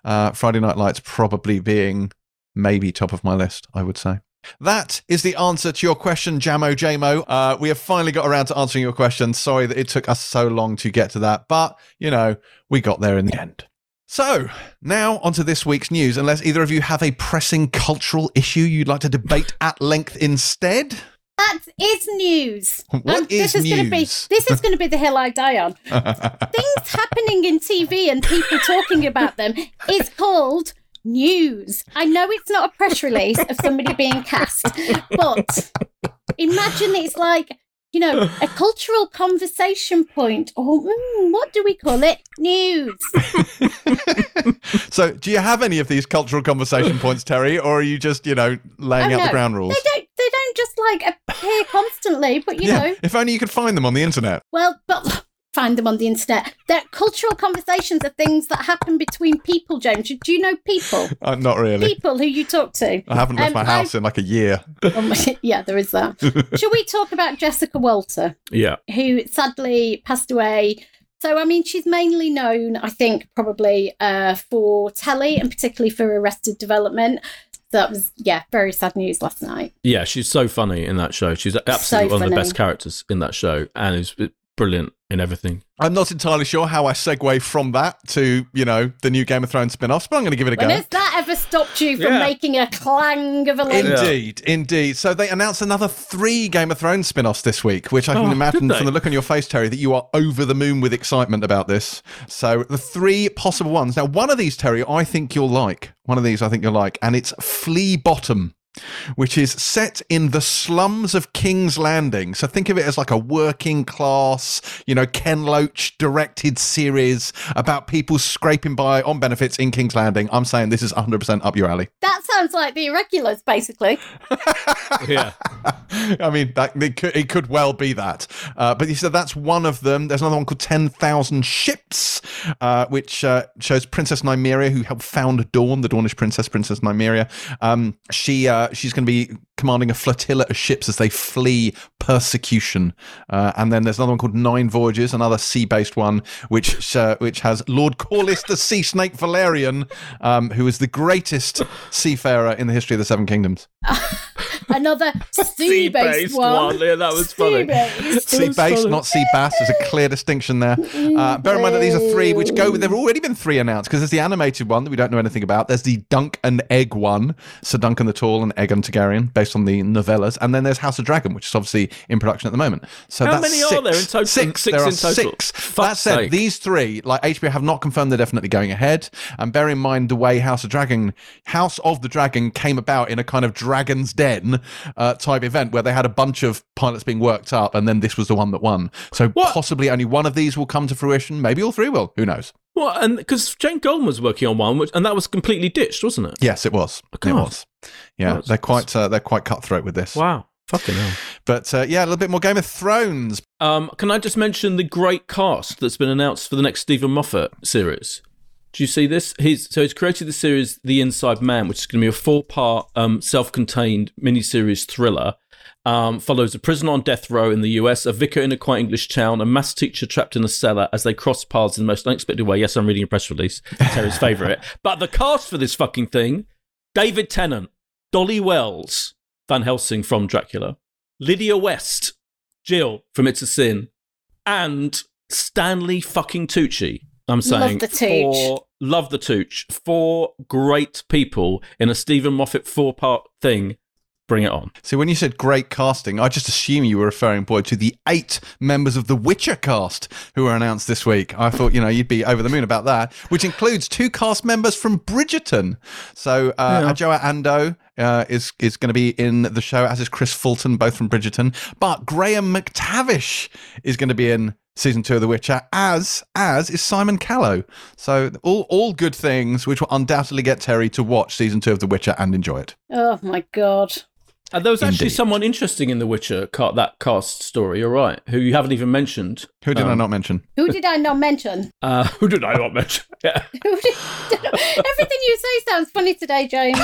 Uh, Friday Night Lights probably being maybe top of my list, I would say. That is the answer to your question, Jamo Jamo. Uh, we have finally got around to answering your question. Sorry that it took us so long to get to that, but you know, we got there in the end. So, now onto this week's news. Unless either of you have a pressing cultural issue you'd like to debate at length instead. That is news. *laughs* What is this is Gonna be, news? this is going to be the hill I die on. *laughs* Things happening in TV and people talking about them is called news. I know it's not a press release of somebody being cast, but imagine it's like, you know, a cultural conversation point, or mm, what do we call it? News. *laughs* So, do you have any of these cultural conversation points, Terry, or are you just, you know, laying Oh, out the ground rules? They don't. They don't just like appear constantly, but you yeah, know, if only you could find them on the internet. Well, but find them on the internet. They're cultural conversations are things that happen between people, James. Do you know people? *laughs* Uh, not really. People who you talk to. I haven't left Um, my house in like a year. *laughs* Oh *laughs* yeah, there is that. Shall we talk about Jessica Walter, yeah. who sadly passed away? So, I mean, she's mainly known, I think, probably uh, for telly and particularly for Arrested Development. That was, yeah, very sad news last night. Yeah, she's so funny in that show. She's absolutely one of the best characters in that show, and is brilliant in everything. I'm not entirely sure how I segue from that to, you know, the new Game of Thrones spin offs, but I'm going to give it a When go. has that ever stopped you from Yeah. making a clang of a link? Indeed, indeed. So they announced another three Game of Thrones spin offs this week, which I can Oh, imagine from the look on your face, Terry, that you are over the moon with excitement about this. So the three possible ones. Now, one of these, Terry, I think you'll like. One of these I think you'll like, and it's Flea Bottom. Which is set in the slums of King's Landing. So think of it as like a working class, you know, Ken Loach directed series about people scraping by on benefits in King's Landing. I'm saying this is 100% up your alley. That sounds like the irregulars, basically. *laughs* Yeah. *laughs* I mean, that, it, could, it could well be that. Uh, but you said that's one of them. There's another one called 10,000 Ships, uh, which uh, shows Princess Nymeria, who helped found Dorne, the Dornish princess, Princess Nymeria. Um, she uh, She's going to be commanding a flotilla of ships as they flee persecution. Uh, and then there's another one called Nine Voyages, another sea-based one, which uh, which has Lord Corlys the Sea Snake Velaryon, um, who is the greatest seafarer in the history of the Seven Kingdoms. *laughs* Another *laughs* sea-based, one. Yeah, that was funny. Sea-based. *laughs* Sea not sea bass. There's a clear distinction there. Uh, bear in mind that these are three which go. There have already been three announced because there's the animated one that we don't know anything about. There's the Dunk and Egg one, Sir Duncan the Tall and Aegon Targaryen, based on the novellas, and then there's House of Dragon, which is obviously in production at the moment. So How that's many are there in total? Six. Six there are total. six. Fuck's that said, sake. these three, like HBO, have not confirmed they're definitely going ahead. And bear in mind the way House of Dragon, House of the Dragon, came about in a kind of Dragon's Den uh, type event where they had a bunch of pilots being worked up, and then this was the one that won. So What? possibly only one of these will come to fruition. Maybe all three will. Who knows? Well, and because Jane Goldman was working on one, which, and that was completely ditched, wasn't it? Yes, it was. It was. Yeah, That's- they're quite uh, they're quite cutthroat with this. Wow. Fucking hell. But uh, yeah, a little bit more Game of Thrones. Um, can I just mention the great cast that's been announced for the next Steven Moffat series? Do you see this? He's so he's created the series The Inside Man, which is going to be a four-part, um, self-contained miniseries thriller. Um, follows a prisoner on death row in the US, a vicar in a quiet English town, a maths teacher trapped in a cellar as they cross paths in the most unexpected way. Yes, I'm reading a press release. Terry's favourite. *laughs* But the cast for this fucking thing: David Tennant, Dolly Wells, Van Helsing from Dracula, Lydia West, Jill from It's a Sin, and Stanley fucking Tucci. I'm saying the Tooch. for love the Tooch. Four great people in a Steven Moffat four part thing. Bring it on. So when you said great casting, I just assume you were referring, boy, to the eight members of the Witcher cast who were announced this week. I thought, you know, you'd be over the moon about that, which includes two cast members from Bridgerton. So uh, Yeah. Adjoa Andoh uh, is is going to be in the show, as is Chris Fulton, both from Bridgerton. But Graham McTavish is going to be in season two of The Witcher, as as is Simon Callow. So all all good things, which will undoubtedly get Terry to watch season two of The Witcher and enjoy it. Oh my god. And there was actually Indeed. someone interesting in The Witcher, ca- that cast story, you're right, who you haven't even mentioned. Who did I Um, not mention? Who did I not mention? *laughs* Uh, who did I not mention? *laughs* Yeah. *laughs* Did, everything you say sounds funny today, James.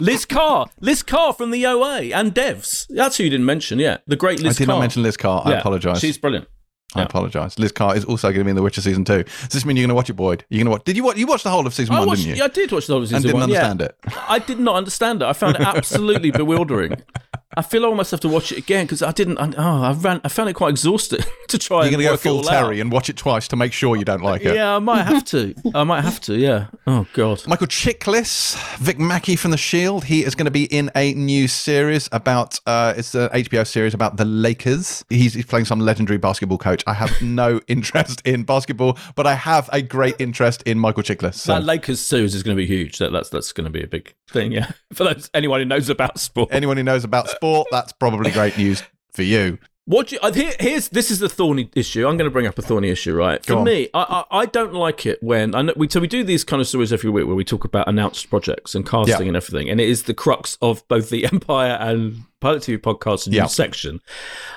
Liz Carr. Liz Carr from the OA and Devs. That's who you didn't mention, yeah. The great Liz I did Carr. not mention Liz Carr. I Yeah, apologise. She's brilliant. I yeah. apologise. Liz Carr is also going to be in The Witcher season two. Does this mean you're going to watch it, Boyd? You're going to watch? Did you watch? You watched the whole of season I one, watched, didn't you? yeah, I did watch the whole of season one. and didn't one. yeah. understand it. I did not understand it. I found it absolutely bewildering. *laughs* I feel I almost have to watch it again because I didn't. I, oh, I ran. I found it quite exhausting *laughs* to try. You're going to go full Terry out. and watch it twice to make sure you don't like it. Yeah, I might have to. I might have to. Yeah. Oh God. Michael Chiklis, Vic Mackey from The Shield. He is going to be in a new series about. Uh, it's an HBO series about the Lakers. He's, he's playing some legendary basketball coach. I have no *laughs* interest in basketball, but I have a great interest in Michael Chiklis. So. That Lakers series is going to be huge. That, that's that's going to be a big thing. Yeah. *laughs* For those anyone who knows about sport. Anyone who knows about sport, that's probably great news for you. What you, here, here's this is the thorny issue. I'm going to bring up a thorny issue, right? Go For on. me, I, I I don't like it when I know, we so we do these kind of stories every week where we talk about announced projects and casting Yeah. and everything, and it is the crux of both the *laughs* Empire and Pilot TV podcast Yeah. section.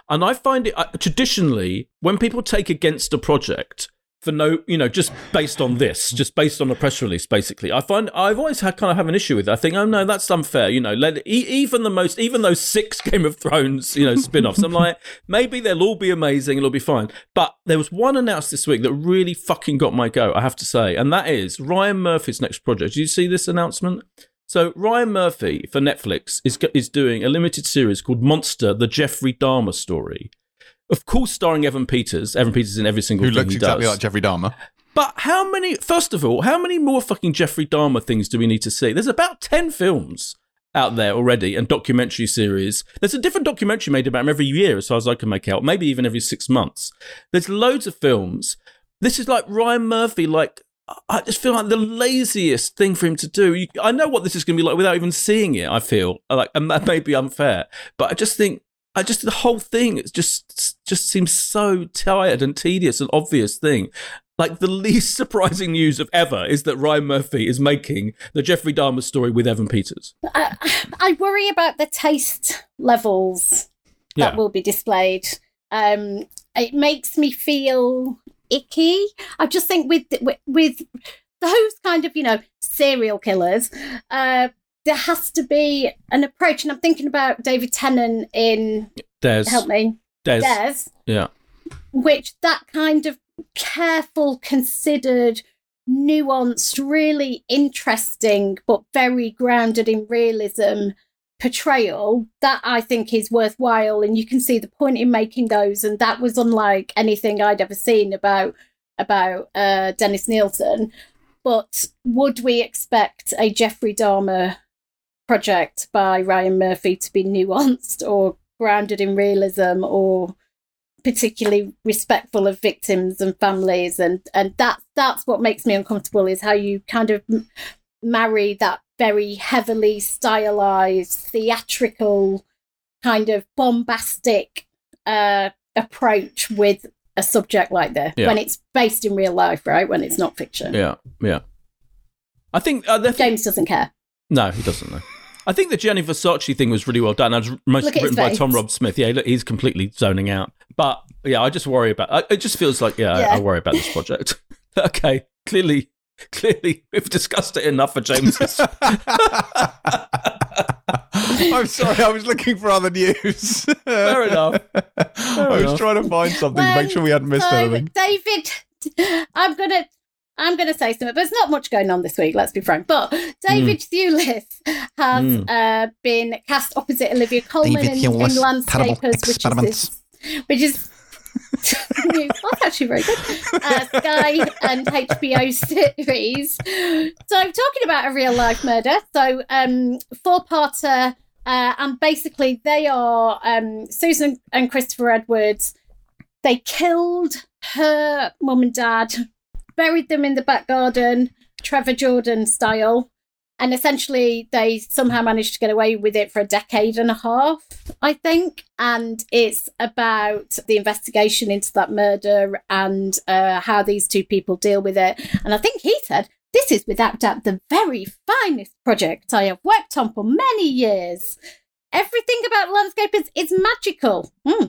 And I find it uh, traditionally when people take against a project for no, you know, just based on this, just based on a press release, basically. I find I've always had kind of have an issue with it. I think, oh no, that's unfair. You know, let even the most, even those six *laughs* Game of Thrones, you know, spin-offs. I'm like, maybe they'll all be amazing, it'll be fine. But there was one announced this week that really fucking got my go. I have to say, and that is Ryan Murphy's next project. Did you see this announcement? So Ryan Murphy for Netflix is is doing a limited series called Monster: The Jeffrey Dahmer Story. Of course, starring Evan Peters. Evan Peters in every single Who thing looks he exactly does. like Jeffrey Dahmer. But how many? First of all, how many more fucking Jeffrey Dahmer things do we need to see? There's about ten films out there already and documentary series. There's a different documentary made about him every year, as far as I can make out. Maybe even every six months. There's loads of films. This is like Ryan Murphy, like I just feel like the laziest thing for him to do. You, I know what this is going to be like without even seeing it. I feel like, and that may be unfair, but I just think, I just the whole thing it just just seems so tired and tedious and obvious thing. Like the least *laughs* surprising news of ever is that Ryan Murphy is making the Jeffrey Dahmer story with Evan Peters. I, I worry about the taste levels that Yeah. will be displayed. Um, it makes me feel icky. I just think with with, with those kind of you know serial killers, uh, there has to be an approach. And I'm thinking about David Tennant in Des, Help Me, Des, Des, yeah, which that kind of careful, considered, nuanced, really interesting, but very grounded in realism portrayal that I think is worthwhile. And you can see the point in making those. And that was unlike anything I'd ever seen about about uh, Dennis Nilsen. But would we expect a Jeffrey Dahmer project by Ryan Murphy to be nuanced or grounded in realism or particularly respectful of victims and families and and that's that's what makes me uncomfortable is how you kind of m- marry that very heavily stylized theatrical kind of bombastic uh approach with a subject like this Yeah. when it's based in real life right when it's not fiction yeah, yeah. I think uh, the james doesn't care No, he doesn't know. I think the Gianni Versace thing was really well done. It was most Look at his written by. Tom Rob Smith. Yeah, look, he's completely zoning out. But yeah, I just worry about. I- It just feels like yeah, I- Yeah. I, worry about this project. *laughs* okay, clearly, clearly, we've discussed it enough for James. *laughs* I'm sorry, I was looking for other news. Fair enough. *laughs* I was enough. trying to find something to make sure we hadn't missed so, anything. David, I'm gonna. I'm going to say something, but there's not much going on this week, let's be frank. But David Thewlis has Mm. uh, been cast opposite Olivia Colman in, in Landscapers, which is, this, which is. *laughs* That's actually very good. Uh, Sky and HBO *laughs* series. So I'm talking about a real life murder. So um, four parter, uh, and basically they are um, Susan and Christopher Edwards. They killed her mum and dad, buried them in the back garden, Trevor Jordache style. And essentially, they somehow managed to get away with it for a decade and a half, I think. And it's about the investigation into that murder and uh, how these two people deal with it. And I think he said, This is without doubt the very finest project I have worked on for many years. Everything about landscapers is magical. Hmm.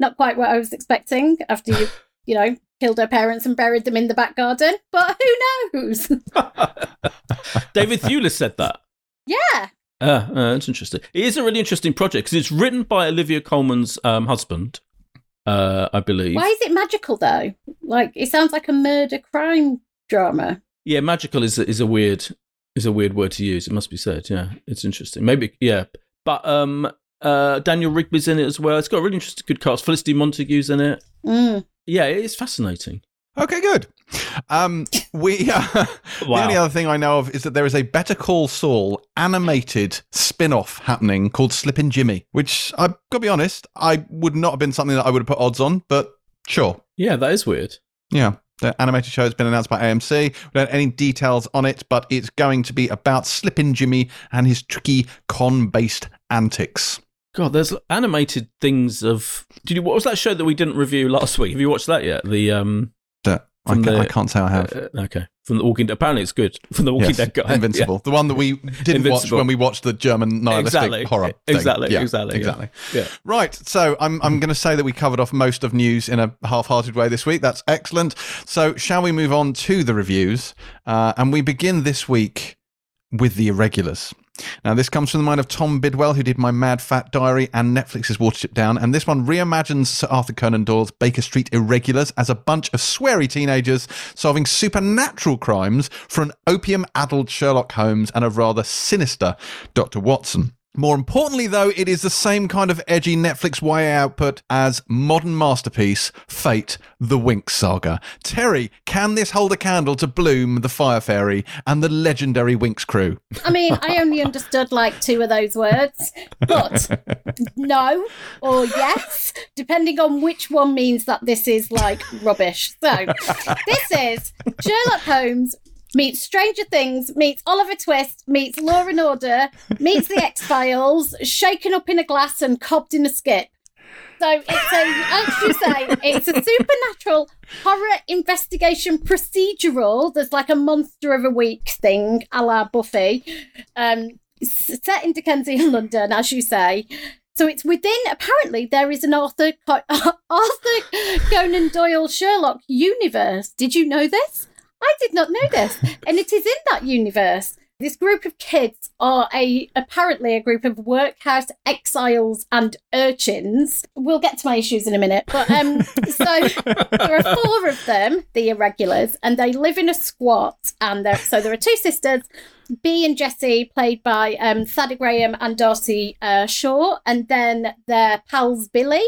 Not quite what I was expecting after you, *laughs* you know, killed her parents and buried them in the back garden. But who knows? *laughs* David Thewlis said that. yeah. Uh, uh, that's interesting. It is a really interesting project because it's written by Olivia Colman's um, husband, uh, I believe. Why is it magical though? Like it sounds like a murder crime drama. Yeah, magical is a, is a weird is a weird word to use. It must be said. Yeah, it's interesting. Maybe yeah, but um, uh, Daniel Rigby's in it as well. It's got a really interesting, good cast. Felicity Montagu's in it. Mm. Yeah, it is fascinating. Okay, good. Um, we uh, *laughs* the only other thing I know of is that there is a Better Call Saul animated spin-off happening called Slippin' Jimmy, which I've got to be honest, I would not have been something that I would have put odds on, but sure. Yeah, that is weird. Yeah. The animated show has been announced by AMC. We don't have any details on it, but it's going to be about Slippin' Jimmy and his tricky con-based antics. God, there's animated things of. Did you? What was that show that we didn't review last week? Have you watched that yet? The um. That I, From ca- the- I can't say I have. uh, okay, from the Walking Dead. Apparently, it's good. From the Walking Yes, Dead guy. *laughs* Invincible, the one that we didn't watch when we watched the German nihilistic Exactly. horror. thing. Exactly, Yeah, exactly, yeah. exactly. Yeah. Right, so I'm I'm going to say that we covered off most of news in a half-hearted way this week. That's excellent. So shall we move on to the reviews? Uh, and we begin this week with the irregulars. Now, this comes from the mind of Tom Bidwell, who did My Mad Fat Diary and Netflix's Watership Down. And this one reimagines Sir Arthur Conan Doyle's Baker Street Irregulars as a bunch of sweary teenagers solving supernatural crimes for an opium addled Sherlock Holmes and a rather sinister Dr. Watson. More importantly, though, it is the same kind of edgy Netflix YA output as modern masterpiece Fate the Winx Saga. Terry, can this hold a candle to Bloom, the Fire Fairy, and the legendary Winx crew? I mean, I only understood like two of those words, but no or yes, depending on which one means that this is like rubbish. So, this is Sherlock Holmes meets Stranger Things, meets Oliver Twist, meets Law and Order, meets The X Files, shaken up in a glass and cobbed in a skip. So it's a, as you say, it's a supernatural horror investigation procedural. There's like a monster of a week thing, a la Buffy, um, set in Dickensian *laughs* London, as you say. So it's within. Apparently, there is an Arthur *laughs* Arthur Conan Doyle Sherlock universe. Did you know this? I did not know this. and it is in that universe. This group of kids are a apparently a group of workhouse exiles and urchins. We'll get to my issues in a minute, but um, *laughs* so there are four of them, the irregulars, and they live in a squat. And so there are two sisters, Bea and Jessie, played by um, Thaddea Graham and Darcy uh, Shaw, and then their pals Billy,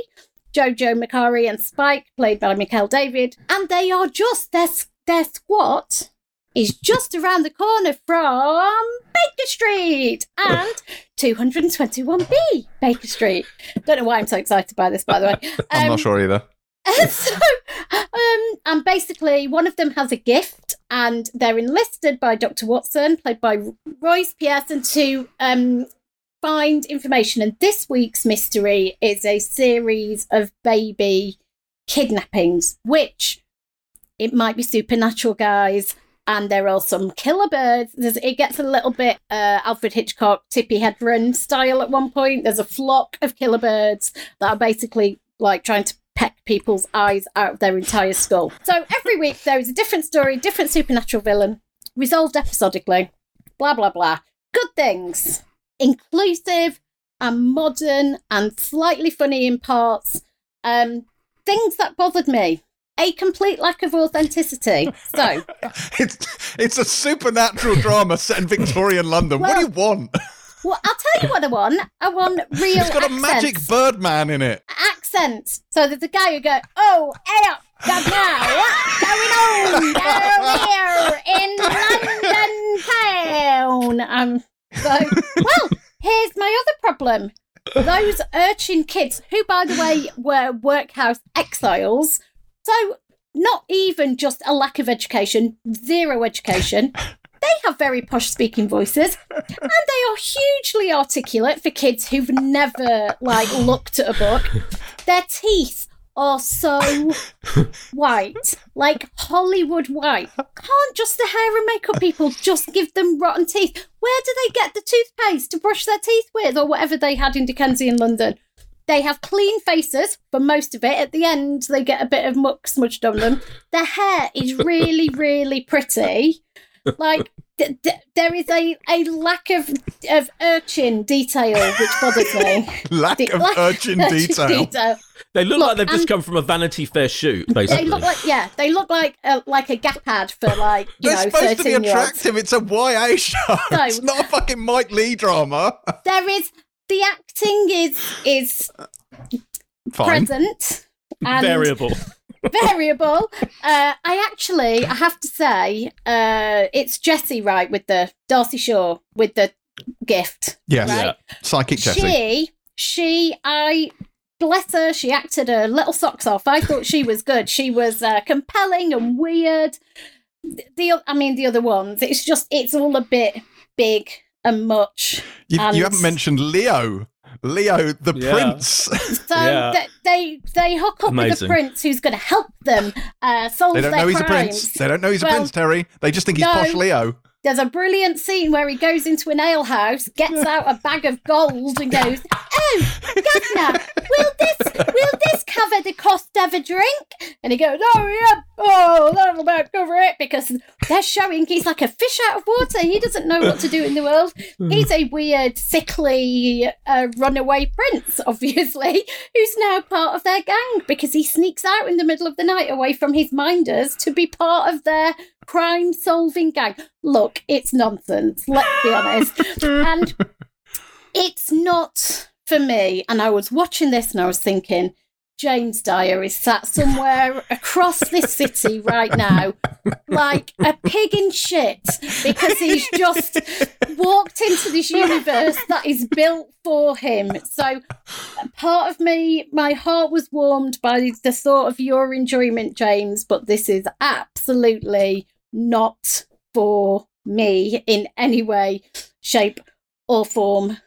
Jojo Macari, and Spike, played by McKell David, and they are just their their squat is *laughs* just around the corner from Baker Street and *laughs* 221B Baker Street. Don't know why I'm so excited by this, by the way. Um, *laughs* I'm not sure either. so, um, and basically, one of them has a gift, and they're enlisted by Dr. Watson, played by Royce Pierreson, to um, find information. And this week's mystery is a series of baby kidnappings, which it might be supernatural, guys. And there are some killer birds. There's, it gets a little bit uh, Alfred Hitchcock, Tippi Hedren style at one point. There's a flock of killer birds that are basically like trying to peck people's eyes out of their entire skull. So every week there is a different story, different supernatural villain, resolved episodically. Blah, blah, blah. Good things. Inclusive and modern and slightly funny in parts. Um, things that bothered me a complete lack of authenticity. So *laughs* it's it's a supernatural drama set in Victorian London. Well, what do you want? Well, I'll tell you what I want. I want *laughs* real. It's got accents. a magic Birdman in it. Accents. So there's a guy who go, "Oh, hey up, God now, what's going on down here in London town?" Um. So well, here's my other problem. Those urchin kids, who by the way were workhouse exiles, so, not even just a lack of education, zero education. *laughs* they have very posh speaking voices and they are hugely articulate for kids who've never like looked at a book. Their teeth are so white, like Hollywood white. Can't just the hair and makeup people just give them rotten teeth? Where do they get the toothpaste to brush their teeth with, or whatever they had in Dickensian London? They have clean faces for most of it. At the end, they get a bit of muck smudged on them. Their hair is *laughs* really, really pretty. Like *laughs* th- th- there is a, a lack of of urchin detail which bothers me. *laughs* lack The- of lack urchin of detail. detail. They look Look, like they've just come from a Vanity Fair shoot, basically. They look like yeah, they look like a, like a gap ad for like you They're know supposed to be thirteen year olds. attractive. It's a YA show. No. It's not a fucking Mike Leigh drama. There is the acting is is Fine. present and Variable. *laughs* variable. Uh, I actually, I have to say, uh, it's Jessie right with the Darcy Shaw with the gift. Yes. Right. Psychic Jessie. She, she, I bless her. She acted her little socks off. I thought she was good. She was uh, compelling and weird. The, I mean, the other ones, it's just, it's all a bit big and much. You, and- you haven't mentioned Leo. Leo, the Yeah. prince. *laughs* *laughs* So Yeah. th- they they hook up with Amazing. a prince who's going to help them uh, solve They don't their know he's a prince. They don't know he's a prince, Terry. They just think he's no. posh Leo. There's a brilliant scene where he goes into an alehouse, gets out a bag of gold, and goes, "Oh, governor, will this will this cover the cost of a drink?" And he goes, "Oh yeah, oh that'll about cover it," because they're showing he's like a fish out of water. He doesn't know what to do in the world. *laughs* He's a weird, sickly, uh, runaway prince, obviously, who's now part of their gang because he sneaks out in the middle of the night away from his minders to be part of their crime solving gang. Look, it's nonsense, let's be honest. And *laughs* it's not for me. And I was watching this and I was thinking, James Dyer is sat somewhere *laughs* across this city right now, like a pig in shit, because he's just walked into this universe that is built for him. So, part of me, my heart was warmed by the thought of your enjoyment, James, but this is absolutely not for me in any way, shape, or form.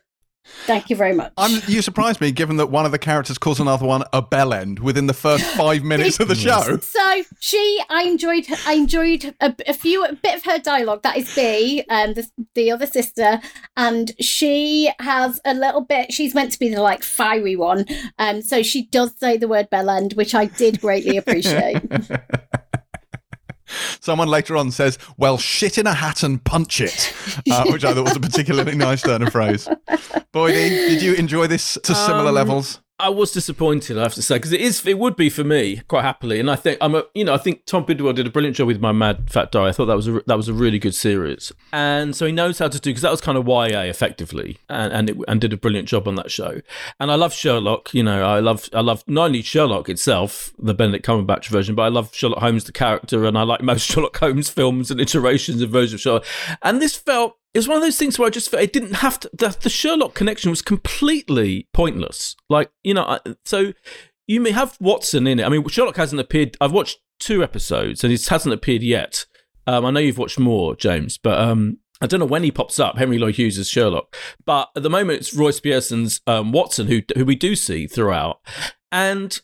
Thank you very much. I'm, you surprised me, given that one of the characters calls another one a bell end within the first *laughs* five minutes of the show. So she, I enjoyed, I enjoyed a, a few, a bit of her dialogue. That is Bea, um, the, the other sister, and she has a little bit. She's meant to be the like fiery one, um, so she does say the word bell end, which I did greatly *laughs* appreciate. *laughs* Someone later on says, "Well, shit in a hat and punch it," uh, *laughs* which I thought was a particularly nice turn of phrase. Boydie, did you enjoy this to similar Um, levels? I was disappointed, I have to say, because it is. It would be for me quite happily, and I think I'm a. You know, I think Tom Bidwell did a brilliant job with my Mad Fat Die. I thought that was a that was a really good series, and so he knows how to do because that was kind of YA effectively, and and, it, and did a brilliant job on that show. And I love Sherlock. You know, I love I love not only Sherlock itself, the Benedict Cumberbatch version, but I love Sherlock Holmes the character, and I like most *laughs* Sherlock Holmes films and iterations and versions of Sherlock. And this felt it was one of those things where I just felt it didn't have to. The, the Sherlock connection was completely pointless. Like you know, I, so you may have Watson in it. I mean, Sherlock hasn't appeared. I've watched two episodes and he hasn't appeared yet. Um, I know you've watched more, James, but um, I don't know when he pops up. Henry Lloyd Hughes as Sherlock, but at the moment it's Royce Pierreson's um, Watson, who who we do see throughout, and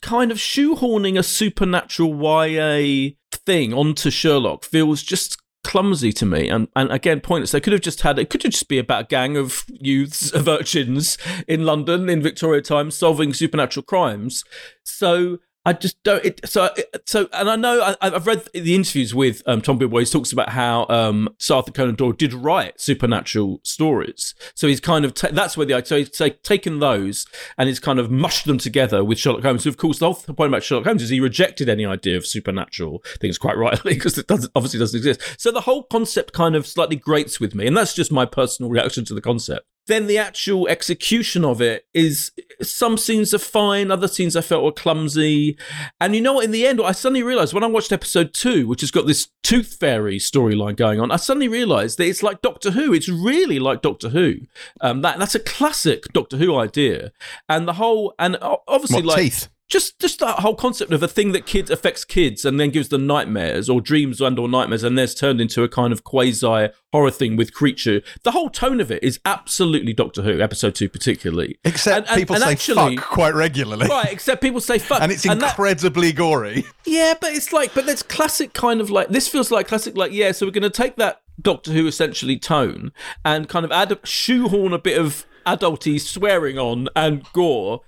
kind of shoehorning a supernatural YA thing onto Sherlock feels just clumsy to me. And, and again pointless. They could have just had it could have just be about a gang of youths *laughs* of urchins in london in victoria times solving supernatural crimes. So I just don't. It, so, so, and I know I, I've read the interviews with um, Tom Bidwell. He talks about how um, Arthur Conan Doyle did write supernatural stories. So he's kind of ta- that's where the so he's ta- taken those and he's kind of mushed them together with Sherlock Holmes. So of course, the whole point about Sherlock Holmes is he rejected any idea of supernatural things quite rightly *laughs* because it doesn't obviously doesn't exist. So the whole concept kind of slightly grates with me, and that's just my personal reaction to the concept then the actual execution of it is some scenes are fine, other scenes I felt were clumsy. And you know what? In the end, I suddenly realized when I watched episode two, which has got this tooth fairy storyline going on, I suddenly realized that it's like Doctor Who. It's really like Doctor Who. Um, that that's a classic Doctor Who idea, and the whole and obviously What, like teeth? Just just that whole concept of a thing that kids affects kids and then gives them nightmares or dreams and or nightmares and there's turned into a kind of quasi horror thing with creature the whole tone of it is absolutely doctor who episode 2 particularly Except And- and- people and say actually- fuck quite regularly. right except people say fuck *laughs* And it's that- incredibly gory. yeah, but it's like, but that's classic kind of like this feels like classic like yeah. So we're going to take that Doctor Who essentially tone and kind of add a shoehorn a bit of adulty swearing on and gore,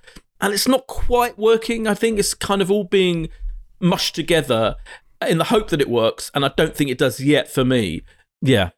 and it's not quite working. I think it's kind of all being mushed together in the hope that it works, and I don't think it does yet for me. Yeah,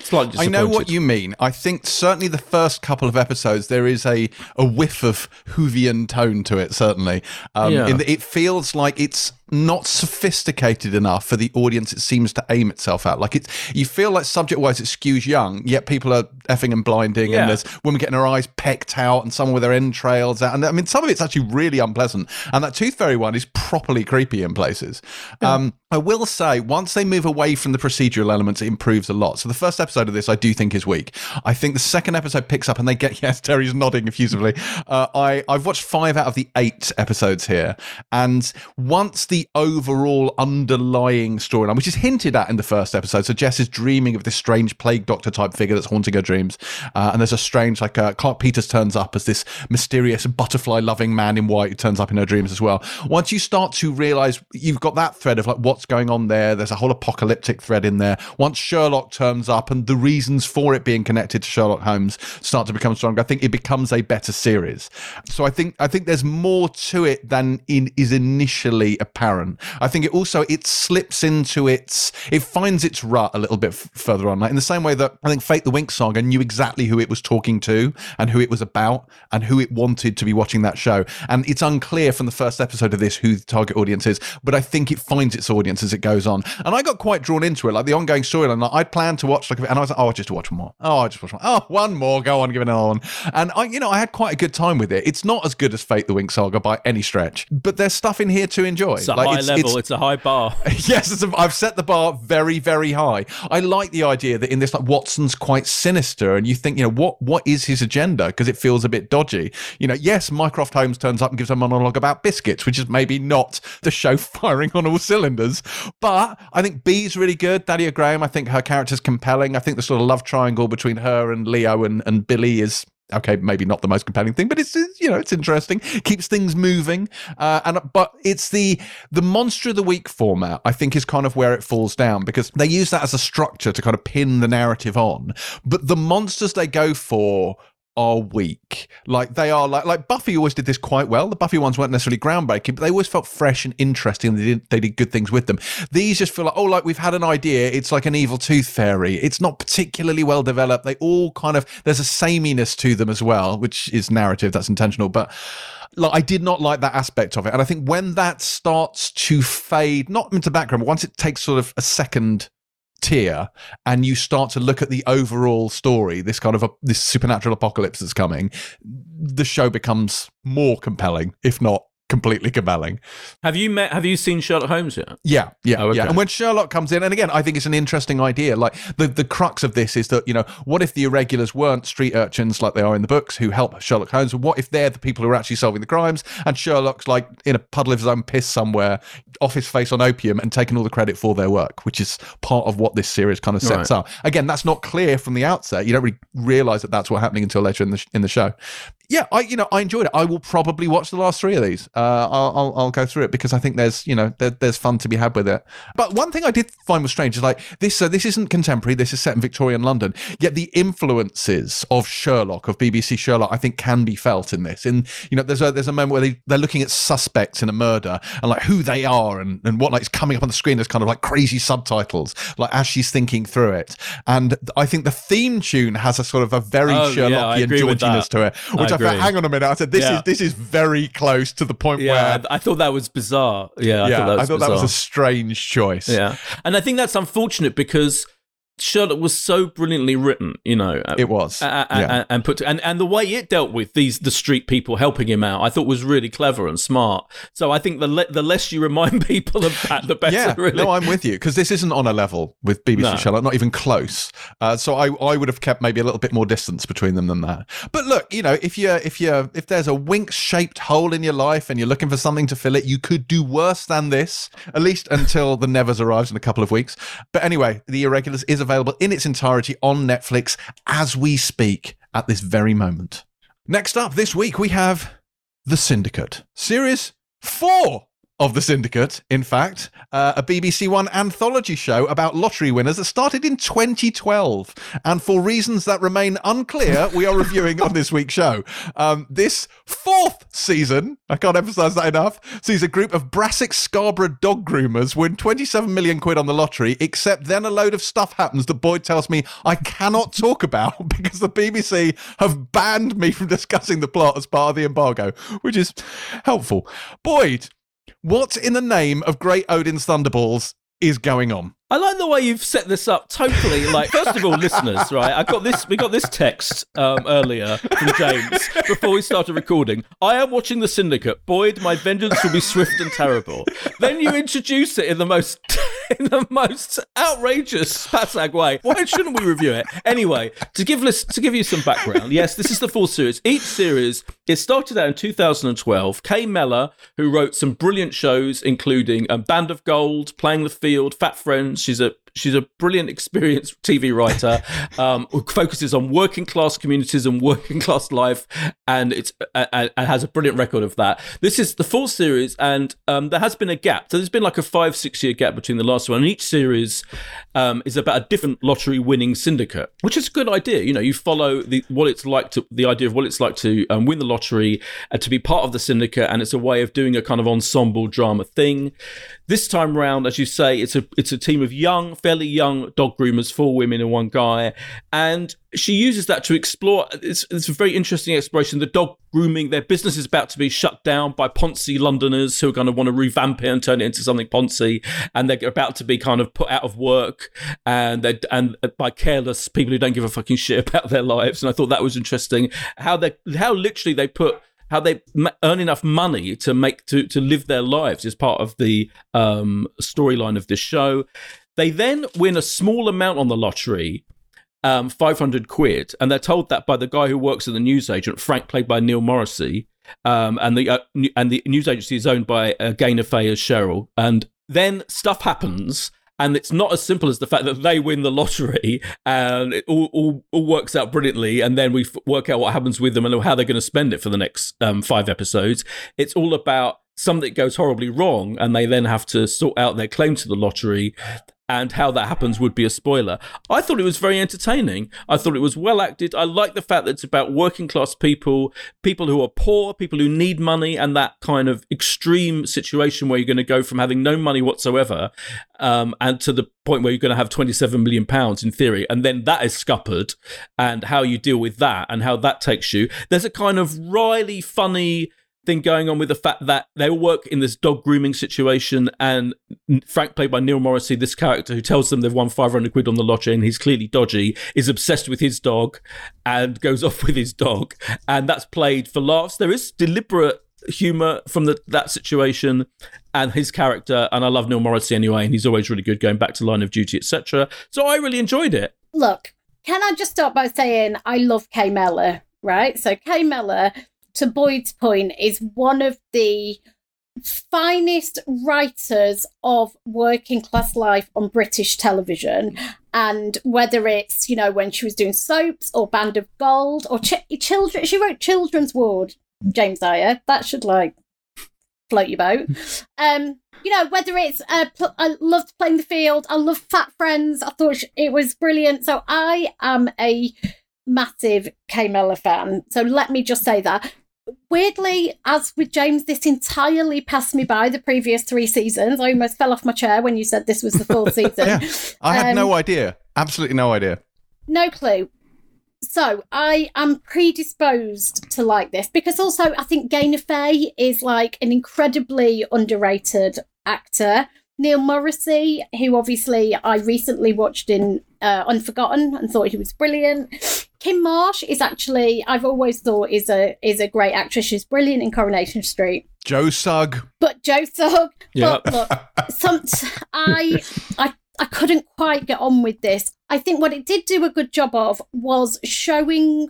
slightly. I know what you mean. I think certainly the first couple of episodes there is a, a whiff of Whovian tone to it. Certainly, um, Yeah. in that it feels like it's not sophisticated enough for the audience it seems to aim itself at. Like it's you feel like subject wise it skews young, yet people are effing and blinding, Yeah. and there's women getting her eyes pecked out, and some with their entrails out. And I mean, some of it's actually really unpleasant. And that Tooth Fairy one is properly creepy in places. Um, I will say, once they move away from the procedural elements, it improves a lot. So the first episode of this, I do think is weak. I think the second episode picks up, and they get *laughs* yes, Terry's nodding effusively. Uh, I I've watched five out of the eight episodes here, and once the overall underlying storyline, which is hinted at in the first episode, so Jess is dreaming of this strange plague doctor type figure that's haunting her dreams, uh, and there's a strange like uh, Clarke Peters turns up as this mysterious butterfly loving man in white who turns up in her dreams as well. Once you start to realize you've got that thread of like what's going on there, there's a whole apocalyptic thread in there. Once Sherlock turns up and the reasons for it being connected to Sherlock Holmes start to become stronger, I think it becomes a better series. So I think I think there's more to it than in is initially apparent apparent. I think it also it slips into its it finds its rut a little bit f- further on, like in the same way that I think Fate the Winx Saga knew exactly who it was talking to and who it was about and who it wanted to be watching that show. And it's unclear from the first episode of this who the target audience is, but I think it finds its audience as it goes on. And I got quite drawn into it, like the ongoing storyline. Like, I'd planned to watch like, and I was like, oh, I just watch one more. Oh, I just watch one. Oh, one more. Go on, give it another one. And I, you know, I had quite a good time with it. It's not as good as Fate the Winx Saga by any stretch, but there's stuff in here to enjoy. It's a Like, high level. It's, a high bar. *laughs* yes, it's a, I've set the bar very, very high. I like the idea that in this, like Watson's quite sinister, and you think, you know, what what is his agenda? Because it feels a bit dodgy. You know, yes, Mycroft Holmes turns up and gives a monologue about biscuits, which is maybe not the show *laughs* firing on all cylinders, but I think Bea's really good. Thaddea Graham, I think her character's compelling. I think the sort of love triangle between her and Leo and, and Billy is okay maybe not the most compelling thing but it's you know it's interesting keeps things moving uh, and but it's the the monster of the week format i think is kind of where it falls down because they use that as a structure to kind of pin the narrative on but the monsters they go for are weak. Like they are like like Buffy always did this quite well. The Buffy ones weren't necessarily groundbreaking, but they always felt fresh and interesting. And they did they did good things with them. These just feel like oh, like we've had an idea. It's like an evil tooth fairy. It's not particularly well developed. They all kind of there's a sameness to them as well, which is narrative. That's intentional, but like I did not like that aspect of it. And I think when that starts to fade, not into background, but once it takes sort of a second tier and you start to look at the overall story this kind of a, this supernatural apocalypse that's coming the show becomes more compelling if not completely compelling Have you met? Have you seen Sherlock Holmes yet? yeah, yeah, Oh, okay. yeah. And when Sherlock comes in, and again, I think it's an interesting idea. Like the the crux of this is that you know, what if the irregulars weren't street urchins like they are in the books who help Sherlock Holmes? What if they're the people who are actually solving the crimes, and Sherlock's like in a puddle of his own piss somewhere, off his face on opium, and taking all the credit for their work, which is part of what this series kind of sets Right. up. Again, that's not clear from the outset. You don't really realize that that's what's happening until later in the sh- in the show. Yeah, I you know I enjoyed it. I will probably watch the last three of these. Uh, I'll, I'll I'll go through it because I think there's you know there, there's fun to be had with it. But one thing I did find was strange is like this. So this isn't contemporary. This is set in Victorian London. Yet the influences of Sherlock of BBC Sherlock I think can be felt in this. In you know there's a there's a moment where they they're looking at suspects in a murder and like who they are and and what like is coming up on the screen as kind of like crazy subtitles like as she's thinking through it. And I think the theme tune has a sort of a very Oh, Sherlockian with Georginess to it, which I, hang on a minute. I said this Yeah. is this is very close to the point Yeah, where I, thought that was bizarre. Yeah, I yeah, thought that was I thought that was a strange choice. Yeah, and I think that's unfortunate because Sherlock was so brilliantly written. You know, uh, It was. and, yeah. and put and and the way it dealt with these the street people helping him out, I thought was really clever and smart. So I think the le- the less you remind *laughs* people of that, the better. yeah, really. no, I'm with you because this isn't on a level with BBC No. Sherlock, not even close. Uh, so I, I would have kept maybe a little bit more distance between them than that. But look, you know, if you if you if there's a wink shaped hole in your life and you're looking for something to fill it, you could do worse than this. At least until the Nevers arrives in a couple of weeks. But anyway, The Irregulars is available in its entirety on Netflix as we speak at this very moment. Next up this week we have The Syndicate, series four of The Syndicate, in fact, uh, a BBC One anthology show about lottery winners that started in 2012. And for reasons that remain unclear, we are reviewing on this week's show. Um, this fourth season, I can't emphasize that enough, sees a group of Brassic Scarborough dog groomers win 27 million quid on the lottery, except then a load of stuff happens that Boyd tells me I cannot talk about *laughs* because the BBC have banned me from discussing the plot as part of the embargo, which is helpful. Boyd, what in the name of Great Odin's Thunderballs is going on? I like the way you've set this up totally. Like, first of all, listeners, right? I got this. We got this text um, earlier from James before we started recording. I am watching The Syndicate. Boyd, my vengeance will be swift and terrible. Then you introduce it in the most, *laughs* in the most outrageous Spazag way. Why shouldn't we review it anyway? To give lis- to give you some background, yes, this is the full series. Each series it started out in 2012. Kay Mellor, who wrote some brilliant shows, including um, Band of Gold, Playing the Field, Fat Friends. She's a She's a brilliant, experienced TV writer *laughs* um, who focuses on working class communities and working class life, and it's uh, and has a brilliant record of that. This is the full series, and um, there has been a gap. So there's been like a five six year gap between the last one. And each series um, is about a different lottery winning syndicate, which is a good idea. You know, you follow the what it's like to the idea of what it's like to um, win the lottery and to be part of the syndicate, and it's a way of doing a kind of ensemble drama thing. This time round, as you say, it's a it's a team of young, fairly young dog groomers, four women and one guy, and she uses that to explore. It's, it's a very interesting exploration. The dog grooming, their business is about to be shut down by Ponzi Londoners who are going to want to revamp it and turn it into something Ponzi, and they're about to be kind of put out of work, and they're and by careless people who don't give a fucking shit about their lives. And I thought that was interesting. How they how literally they put how they earn enough money to make to to live their lives is part of the um, storyline of this show. They then win a small amount on the lottery, um, 500 quid, and they're told that by the guy who works at the newsagent, Frank, played by Neil Morrissey. Um, and the uh, and the news agency is owned by uh, Gaynor Faye as Cheryl. And then stuff happens, and it's not as simple as the fact that they win the lottery and it all, all, all works out brilliantly and then we f- work out what happens with them and how they're going to spend it for the next um, five episodes it's all about something that goes horribly wrong and they then have to sort out their claim to the lottery and how that happens would be a spoiler. I thought it was very entertaining. I thought it was well acted. I like the fact that it's about working class people, people who are poor, people who need money, and that kind of extreme situation where you're going to go from having no money whatsoever um, and to the point where you're going to have 27 million pounds in theory, and then that is scuppered, and how you deal with that and how that takes you. There's a kind of wryly funny thing going on with the fact that they all work in this dog grooming situation, and Frank, played by Neil Morrissey, this character who tells them they've won 500 quid on the lottery and he's clearly dodgy, is obsessed with his dog and goes *laughs* off with his dog, and that's played for laughs. There is deliberate humor from the, that situation and his character, and I love Neil Morrissey anyway, and he's always really good going back to Line of Duty, etc. So I really enjoyed it. Look, can I just start by saying I love Kay Mellor, right? So Kay Mellor to Boyd's point, is one of the finest writers of working class life on British television. And whether it's, you know, when she was doing soaps or Band of Gold or ch- children, she wrote Children's Ward, James Dyer. That should like float your boat. *laughs* Um, you know, whether it's, uh, pl- I loved playing the field, I love Fat Friends, I thought it was brilliant. So I am a massive Kay Mellor fan. So let me just say that weirdly, as with James, this entirely passed me by the previous three seasons. I almost fell off my chair when you said this was the fourth *laughs* season. yeah, I had um, no idea. Absolutely no idea. No clue. So I am predisposed to like this because also I think Gaynor Faye is like an incredibly underrated actor. Neil Morrissey, who obviously I recently watched in uh, Unforgotten and thought he was brilliant. Kym Marsh is actually I've always thought is a is a great actress. She's brilliant in Coronation Street. Joe Sugg. But Joe Sugg. Yeah. But look, some I I I couldn't quite get on with this. I think what it did do a good job of was showing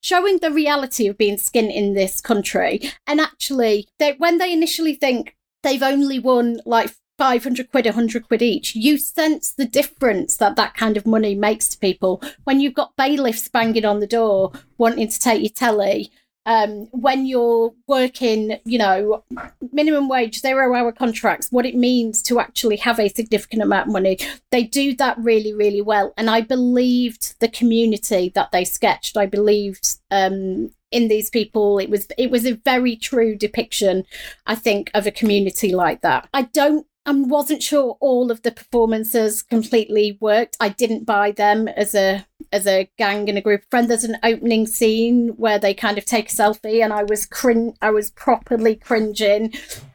showing the reality of being skint in this country. And actually, they, when they initially think they've only won like 500 quid, 100 quid each, you sense the difference that that kind of money makes to people when you've got bailiffs banging on the door wanting to take your telly. Um, when you're working, you know, minimum wage, zero hour contracts, what it means to actually have a significant amount of money. They do that really, really well. And I believed the community that they sketched. I believed um, in these people. It was it was a very true depiction, I think, of a community like that. I don't I wasn't sure all of the performances completely worked. I didn't buy them as a as a gang and a group of friends. There's an opening scene where they kind of take a selfie, and I was crin- I was properly cringing.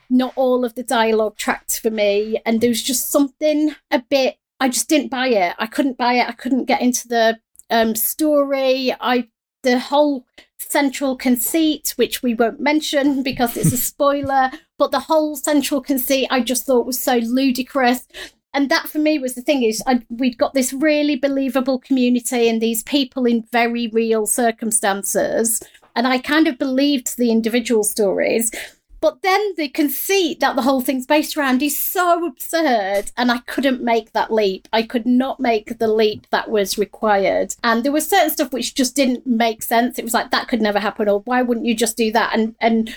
Not all of the dialogue tracked for me, and there was just something a bit. I just didn't buy it. I couldn't buy it. I couldn't get into the um, story. I the whole central conceit, which we won't mention because it's a spoiler, but the whole central conceit I just thought was so ludicrous. And that for me was the thing is I, we'd got this really believable community and these people in very real circumstances. And I kind of believed the individual stories. But then the conceit that the whole thing's based around is so absurd, and I couldn't make that leap. I could not make the leap that was required. And there was certain stuff which just didn't make sense. It was like that could never happen, or why wouldn't you just do that? And and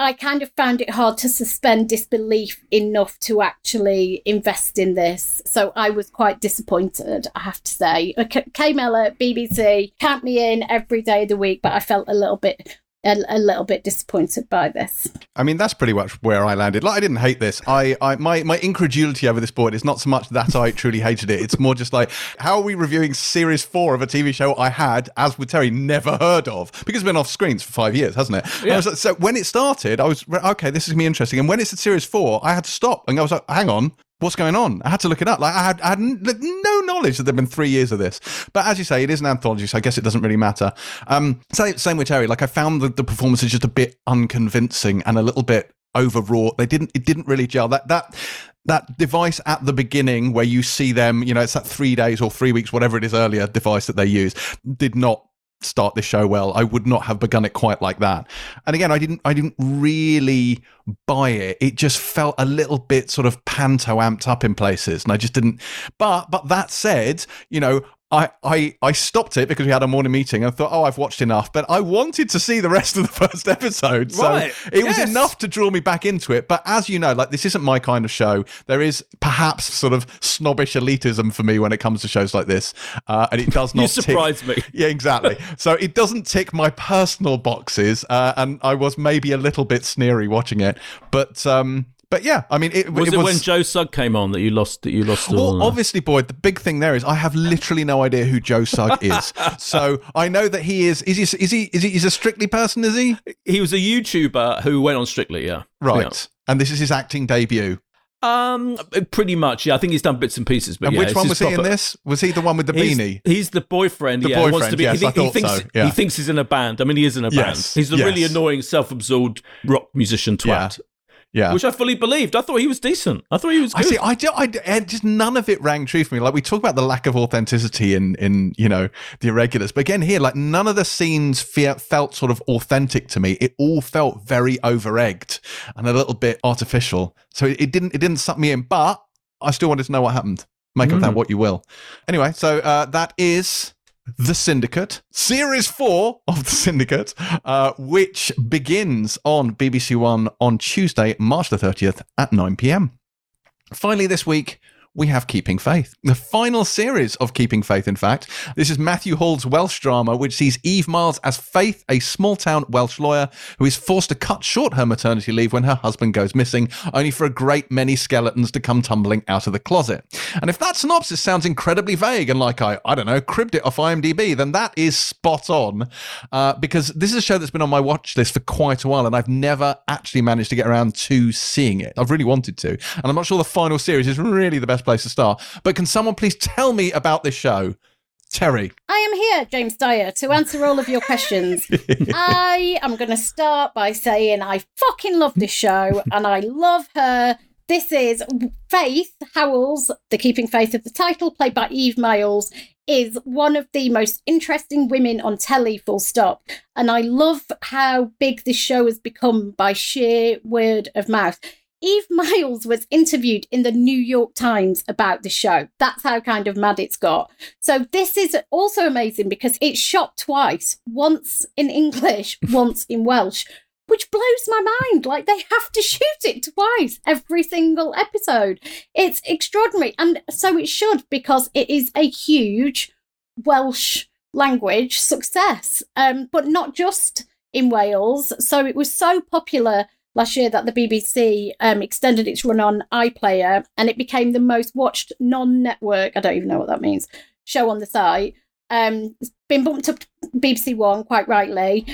I kind of found it hard to suspend disbelief enough to actually invest in this. So I was quite disappointed, I have to say. Kay Mellor, BBC, count me in every day of the week, but I felt a little bit a, a, little bit disappointed by this. I mean, that's pretty much where I landed. Like, I didn't hate this. I, I, my, my incredulity over this board is not so much that I truly hated it. It's more just like, how are we reviewing series four of a TV show I had, as with Terry, never heard of? Because it's been off screens for five years, hasn't it? Yeah. Like, so when it started, I was okay. This is gonna be interesting. And when it's at series four, I had to stop and I was like, hang on, what's going on? I had to look it up. Like I had, I had no knowledge that there'd been three years of this. But as you say, it is an anthology, so I guess it doesn't really matter. Um, same, same with Terry. Like I found the, the performances just a bit unconvincing and a little bit overwrought. They didn't, it didn't really gel. That that that device at the beginning where you see them, you know, it's that three days or three weeks, whatever it is earlier device that they use, did not start this show well. I would not have begun it quite like that. And again, I didn't I didn't really buy it. It just felt a little bit sort of panto amped up in places and I just didn't but but that said, you know, I, I, I stopped it because we had a morning meeting and thought, oh, I've watched enough. But I wanted to see the rest of the *laughs* first episode. So right. it yes. was enough to draw me back into it. But as you know, like this isn't my kind of show. There is perhaps sort of snobbish elitism for me when it comes to shows like this. Uh, and it *laughs* does not You surprise tick- me. *laughs* Yeah, exactly. so it doesn't tick my personal boxes. Uh, and I was maybe a little bit sneery watching it. But um, but yeah, I mean, it was it, it was, when Joe Sugg came on that you lost that you lost. Well, obviously, Boyd. The big thing there is I have literally no idea who Joe Sugg *laughs* is. so I know that he is. Is he? Is he? Is he? He's a Strictly person? Is he? He was a YouTuber who went on Strictly. Yeah. Right. Yeah. And this is his acting debut. Um, pretty much. Yeah, I think he's done bits and pieces. But and yeah, which one was he in this? Was he the one with the he's, beanie? He's the boyfriend. The yeah, boyfriend. Wants to be, yes, he, I thought he thinks so. Yeah. he thinks he's in a band. I mean, he is in a yes. band. He's a yes. really annoying, self-absorbed rock musician twat. Yeah. Which I fully believed. I thought he was decent. I thought he was. Good. I see. I, do, I, I just none of it rang true for me. Like we talk about the lack of authenticity in in you know the irregulars, but again here, like none of the scenes fe- felt sort of authentic to me. It all felt very over egged and a little bit artificial. So it, it, didn't it didn't suck me in. But I still wanted to know what happened. Make mm. of that what you will. Anyway, so uh, that is the Syndicate, Series 4 of The Syndicate, uh, which begins on BBC One on Tuesday, March the 30th at 9 pm. Finally, this week, we have Keeping Faith, the final series of Keeping Faith, in fact. This is Matthew Hall's Welsh drama, which sees Eve Myles as Faith, a small town Welsh lawyer who is forced to cut short her maternity leave when her husband goes missing, only for a great many skeletons to come tumbling out of the closet. And if that synopsis sounds incredibly vague and like I, I don't know, cribbed it off IMDb, then that is spot on uh, because this is a show that's been on my watch list for quite a while and I've never actually managed to get around to seeing it. I've really wanted to. And I'm not sure the final series is really the best place to start. But can someone please tell me about this show? Terry. I am here, James Dyer, to answer all of your questions. *laughs* I am going to start by saying I fucking love this show and I love her. This is Faith Howells, the keeping faith of the title, played by Eve Myles, is one of the most interesting women on telly, full stop. And I love how big this show has become by sheer word of mouth. Eve Myles was interviewed in the New York Times about the show. That's how kind of mad it's got. So this is also amazing because it's shot twice, once in English, *laughs* once in Welsh, which blows my mind. Like they have to shoot it twice every single episode. It's extraordinary. And so it should because it is a huge Welsh language success. Um, but not just in Wales. So it was so popular last year that the BBC um, extended its run on iPlayer and it became the most watched non network, I don't even know what that means, show on the site. Um, it's been bumped up to BBC One quite rightly.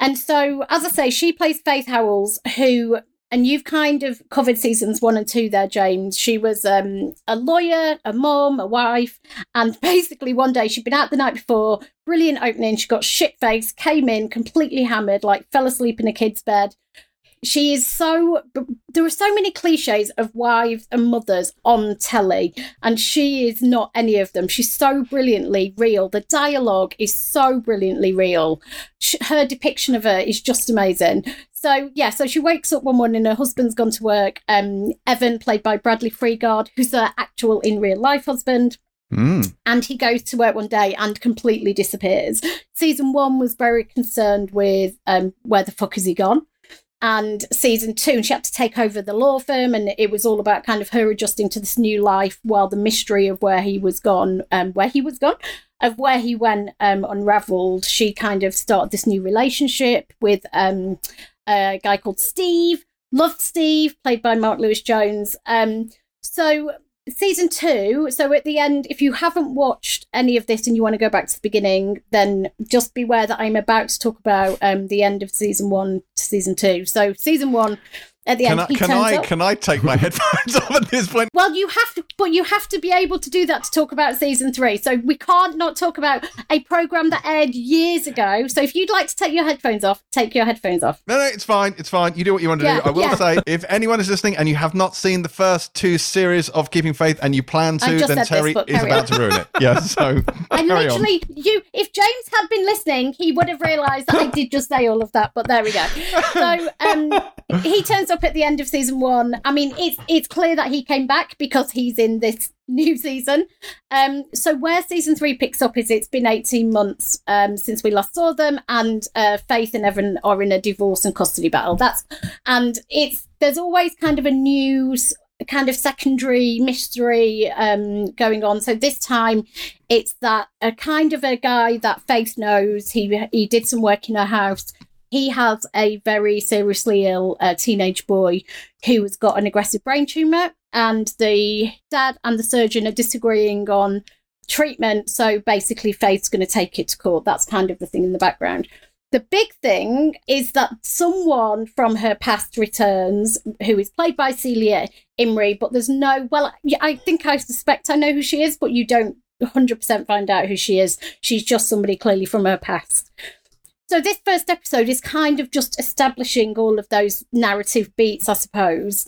And so, as I say, she plays Faith Howells, who, and you've kind of covered seasons one and two there, James. She was um, a lawyer, a mum, a wife, and *laughs* basically one day she'd been out the night before, brilliant opening. She got shit faced, came in completely hammered, like fell asleep in a kid's bed she is so there are so many cliches of wives and mothers on telly and she is not any of them she's so brilliantly real the dialogue is so brilliantly real her depiction of her is just amazing so yeah so she wakes up one morning her husband's gone to work um evan played by bradley freegard who's her actual in real life husband Mm. and he goes to work one day and completely disappears. Season one was very concerned with um, where the fuck is he gone? And season two, and she had to take over the law firm, and it was all about kind of her adjusting to this new life while the mystery of where he was gone, um, where he was gone, of where he went um, unraveled. She kind of started this new relationship with um, a guy called Steve. Loved Steve, played by Mark Lewis Jones. Um, so season two so at the end if you haven't watched any of this and you want to go back to the beginning then just beware that i'm about to talk about um the end of season one to season two. So season one at the Can end I he can turns I up. can I take my *laughs* headphones off at this point? well you have to but you have to be able to do that to talk about season three so we can't not talk about a program that aired years ago so if you'd like to take your headphones off take your headphones off No, no, it's fine. It's fine. You do what you want to Yeah, do. I will yeah. say, if anyone is listening and you have not seen the first two series of Keeping Faith and you plan to, then said this, Terry is carry about to ruin it. Yeah, so *laughs* *laughs* and carry on. literally, you. If James had been listening, he would have realised that I did just say all of that. But there we go. So um, he turns up at the end of season one. I mean, it's it's clear that he came back because he's in this *laughs* new season. Um, so where season three picks up is it's been eighteen months um, since we last saw them, and uh, Faith and Evan are in a divorce and custody battle. That's and it's there's always kind of a news kind of secondary mystery um, going on. So this time it's that a kind of a guy that Faith knows. He he did some work in her house. He has a very seriously ill uh, teenage boy who has got an aggressive brain tumor, and the dad and the surgeon are disagreeing on treatment. So basically, Faith's going to take it to court. That's kind of the thing in the background. The big thing is that someone from her past returns, who is played by Celia Imrie, but there's no, well, I think I suspect I know who she is, but you don't 100% find out who she is. She's just somebody clearly from her past. So this first episode is kind of just establishing all of those narrative beats, I suppose.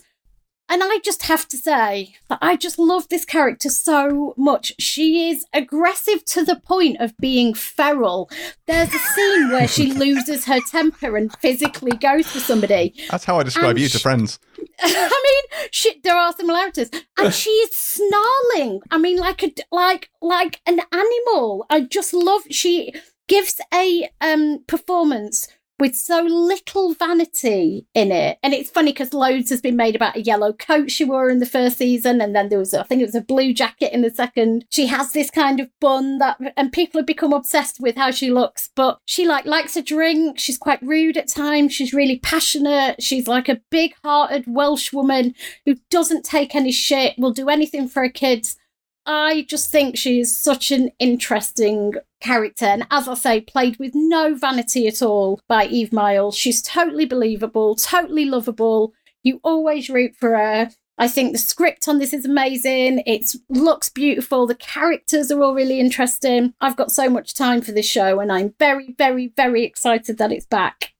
And I just have to say that I just love this character so much. She is aggressive to the point of being feral. There's a scene where she *laughs* loses her temper and physically goes for somebody. That's how I describe And you to friends. *laughs* I mean, she, there are similarities, and *laughs* she is snarling. I mean, like a like like an animal. I just love. She gives a um performance with so little vanity in it, and it's funny because loads has been made about a yellow coat she wore in the first season, and then there was I think it was a blue jacket in the second. She has this kind of bun that, and people have become obsessed with how she looks. But she like likes a drink. She's quite rude at times. She's really passionate. She's like a big-hearted Welsh woman who doesn't take any shit. Will do anything for her kids. I just think she is such an interesting character. And as I say, played with no vanity at all by Eve Myles. She's totally believable, totally lovable. You always root for her. I think the script on this is amazing. It looks beautiful. The characters are all really interesting. I've got so much time for this show, and I'm very, very, very excited that it's back.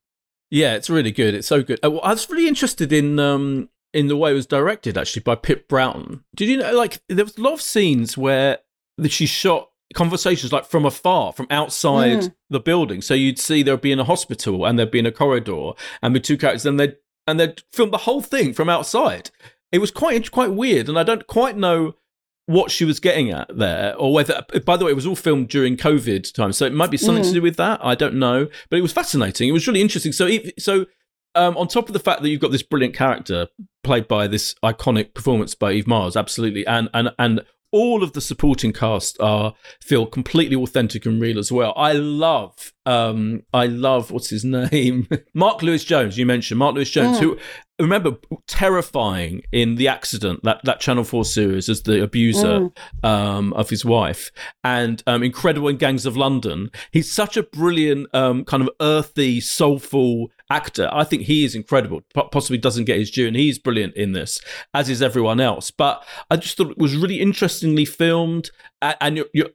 Yeah, it's really good. It's so good. Uh, I was really interested in um in the way it was directed actually by Pip Broughton. Did you know like there was a lot of scenes where that she shot conversations like from afar, from outside Mm. the building. So you'd see there'd be in a hospital and there'd be in a corridor and the two characters and they'd and they'd film the whole thing from outside. It was quite quite weird, and I don't quite know what she was getting at there, or whether. By the way, it was all filmed during COVID time, so it might be something to do with that. I don't know, but it was fascinating. It was really interesting. So, so um, on top of the fact that you've got this brilliant character played by this iconic performance by Eve Myles, absolutely, and and and all of the supporting cast are feel completely authentic and real as well. I love, um, I love what's his *laughs* name, Mark Lewis Jones. You mentioned Mark Lewis Jones, Mm. who remember terrifying in the accident that that Channel Four series as the abuser um, of his wife, and um, incredible in Gangs of London. He's such a brilliant, um, kind of earthy, soulful actor. I think he is incredible. Po- Possibly doesn't get his due, and he's brilliant in this, as is everyone else. But I just thought it was really interestingly filmed, and you're, you're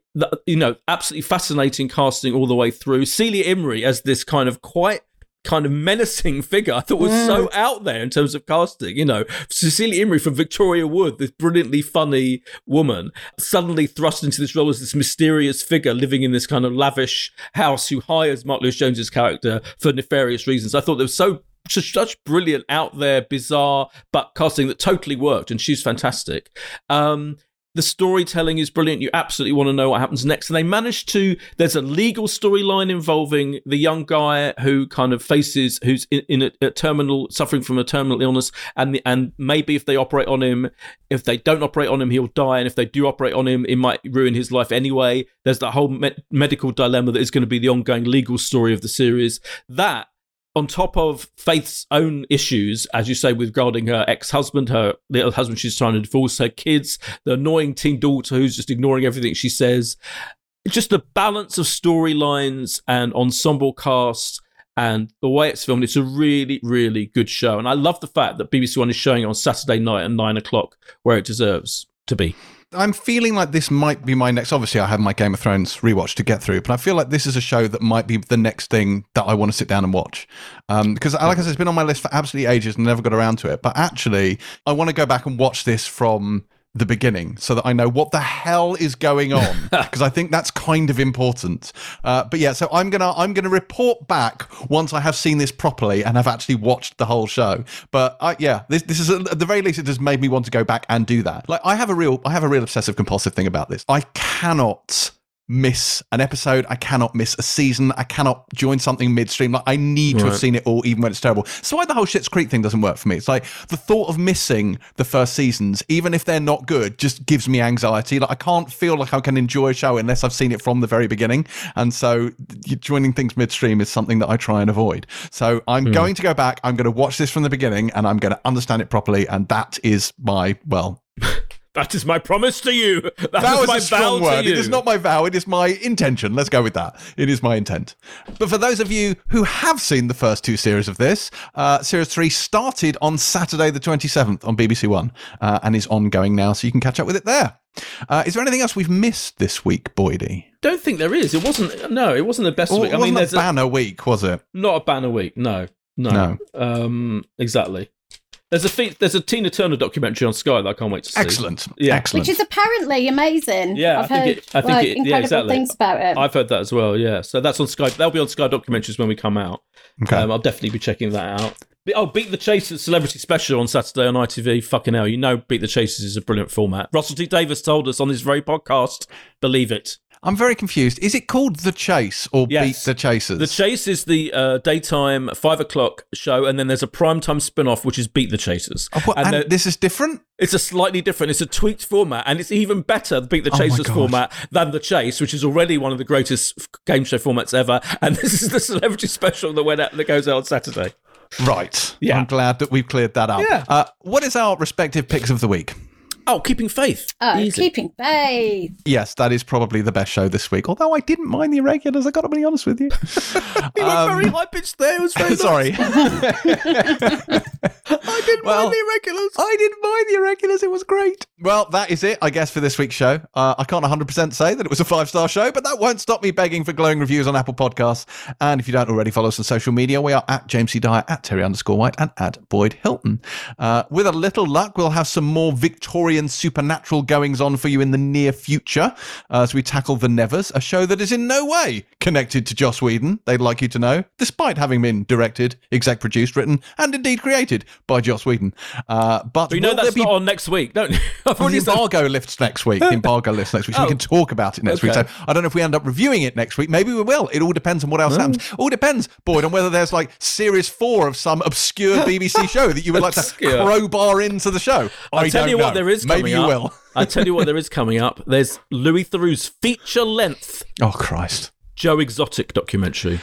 you know absolutely fascinating casting all the way through. Celia Imrie as this kind of quite kind of menacing *laughs* figure I thought was so out there in terms of casting. You know, Cecilia Imrie from Victoria Wood, this brilliantly funny woman, suddenly thrust into this role as this mysterious figure living in this kind of lavish house who hires Mark Lewis Jones's character for nefarious reasons. I thought there was so such, such brilliant, out there, bizarre, but casting that totally worked, and she's fantastic. Um, the storytelling is brilliant. You absolutely want to know what happens next. And they manage to, there's a legal storyline involving the young guy who kind of faces, who's in, in a, a, terminal, suffering from a terminal illness. And, the, and maybe if they operate on him, if they don't operate on him, he'll die. And if they do operate on him, it might ruin his life anyway. There's that whole me- medical dilemma that is going to be the ongoing legal story of the series. That on top of Faith's own issues, as you say, with regarding her ex-husband, her little husband she's trying to divorce, her kids, the annoying teen daughter who's just ignoring everything she says, just the balance of storylines and ensemble cast and the way it's filmed, it's a really, really good show. And I love the fact that BBC One is showing it on Saturday night at nine o'clock, where it deserves to be. I'm feeling like this might be my next. Obviously, I have my Game of Thrones rewatch to get through, but I feel like this is a show that might be the next thing that I want to sit down and watch. Because, um, like I said, it's been on my list for absolutely ages and never got around to it. But actually, I want to go back and watch this from the beginning so that I know what the hell is going *laughs* on because I think that's kind of important. Uh, but yeah, so I'm gonna I'm gonna report back once I have seen this properly and have actually watched the whole show. But I, yeah, this this is at the very least it has made me want to go back and do that. Like I have a real I have a real obsessive compulsive thing about this. I cannot miss an episode. I cannot miss a season. I cannot join something midstream. Like I need to have seen it all, even when it's terrible. So why the whole Schitt's Creek thing doesn't work for me? It's like the thought of missing the first seasons, even if they're not good, just gives me anxiety. Like I can't feel like I can enjoy a show unless I've seen it from the very beginning. And so joining things midstream is something that I try and avoid. So I'm mm. going to go back. I'm going to watch this from the beginning, and I'm going to understand it properly. And that is my well. That is my promise to you. *laughs* That, that was my strong word. It is not my vow. It is my intention. Let's go with that. It is my intent. But for those of you who have seen the first two series of this, uh, series three started on Saturday the 27th on BBC One uh, and is ongoing now, so you can catch up with it there. Uh, is there anything else we've missed this week, Boydie? Don't think there is. It wasn't. No, it wasn't the best well, week. I mean, there's a banner a, week, was it? Not a banner week. No, no, no. Um, exactly. There's a fe- there's a Tina Turner documentary on Sky that I can't wait to see. Excellent, yeah, excellent. Which is apparently amazing. Yeah, I've I heard it, I think like, it, incredible yeah, exactly. things about it. I've heard that as well. Yeah, so that's on Sky. That'll be on Sky Documentaries when we come out. Okay, um, I'll definitely be checking that out. Oh, Beat the Chasers Celebrity Special on Saturday on ITV. Fucking hell, you know Beat the Chasers is a brilliant format. Russell T Davies told us on this very podcast. Believe it. I'm very confused. Is it called The Chase or yes. Beat the Chasers? The Chase is the uh, daytime five o'clock show, and then there's a primetime spin off which is Beat the Chasers. Oh, what, and, and this is different? It's a slightly different, it's a tweaked format, and it's even better, the Beat the oh Chasers oh format, than The Chase, which is already one of the greatest game show formats ever. And *laughs* this is the celebrity special that went out that goes out on Saturday. Right. Yeah. I'm glad that we've cleared that up. Yeah. Uh, what is our respective picks of the week? Oh, Keeping Faith. Oh, Easy. Keeping Faith. Yes, that is probably the best show this week. Although I didn't mind the irregulars, I got to be honest with you. *laughs* you um, were very high pitched there. It was very *laughs* sorry. *laughs* I didn't well, mind the irregulars. I didn't mind the irregulars. It was great. Well, that is it, I guess, for this week's show. Uh, I can't 100% say that it was a five star show, but that won't stop me begging for glowing reviews on Apple Podcasts. And if you don't already follow us on social media, we are at James C. Dyer, at Terry underscore White, and at Boyd Hilton. Uh, with a little luck, we'll have some more Victorian supernatural goings on for you in the near future as we tackle The Nevers, a show that is in no way connected to Joss Whedon, they'd like you to know, despite having been directed, exec produced, written, and indeed created by Joss Whedon. Uh, but we know that's be... not on next week, don't you? *laughs* well, the embargo lifts next week. The embargo lifts next week, so oh. we can talk about it next okay. week. So I don't know if we end up reviewing it next week. Maybe we will. It all depends on what else happens. All depends, Boyd, on whether there's like series four of some obscure *laughs* BBC show that you would like to crowbar into the show. I'll I tell you know. what there is. Maybe you up. will. *laughs* I tell you what, there is coming up. There's Louis Theroux's feature length. Oh Christ! Joe Exotic documentary.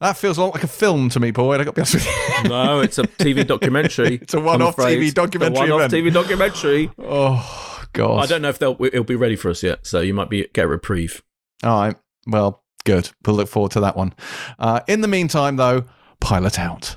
That feels a lot like a film to me, boy. I got to be honest with you. *laughs* No, it's a TV *laughs* documentary. it's a one-off TV documentary. A one-off TV documentary. Oh God! I don't know if they'll it'll be ready for us yet, so you might be get a reprieve. All right. Well, good. We'll look forward to that one. Uh, in the meantime, though, pilot out.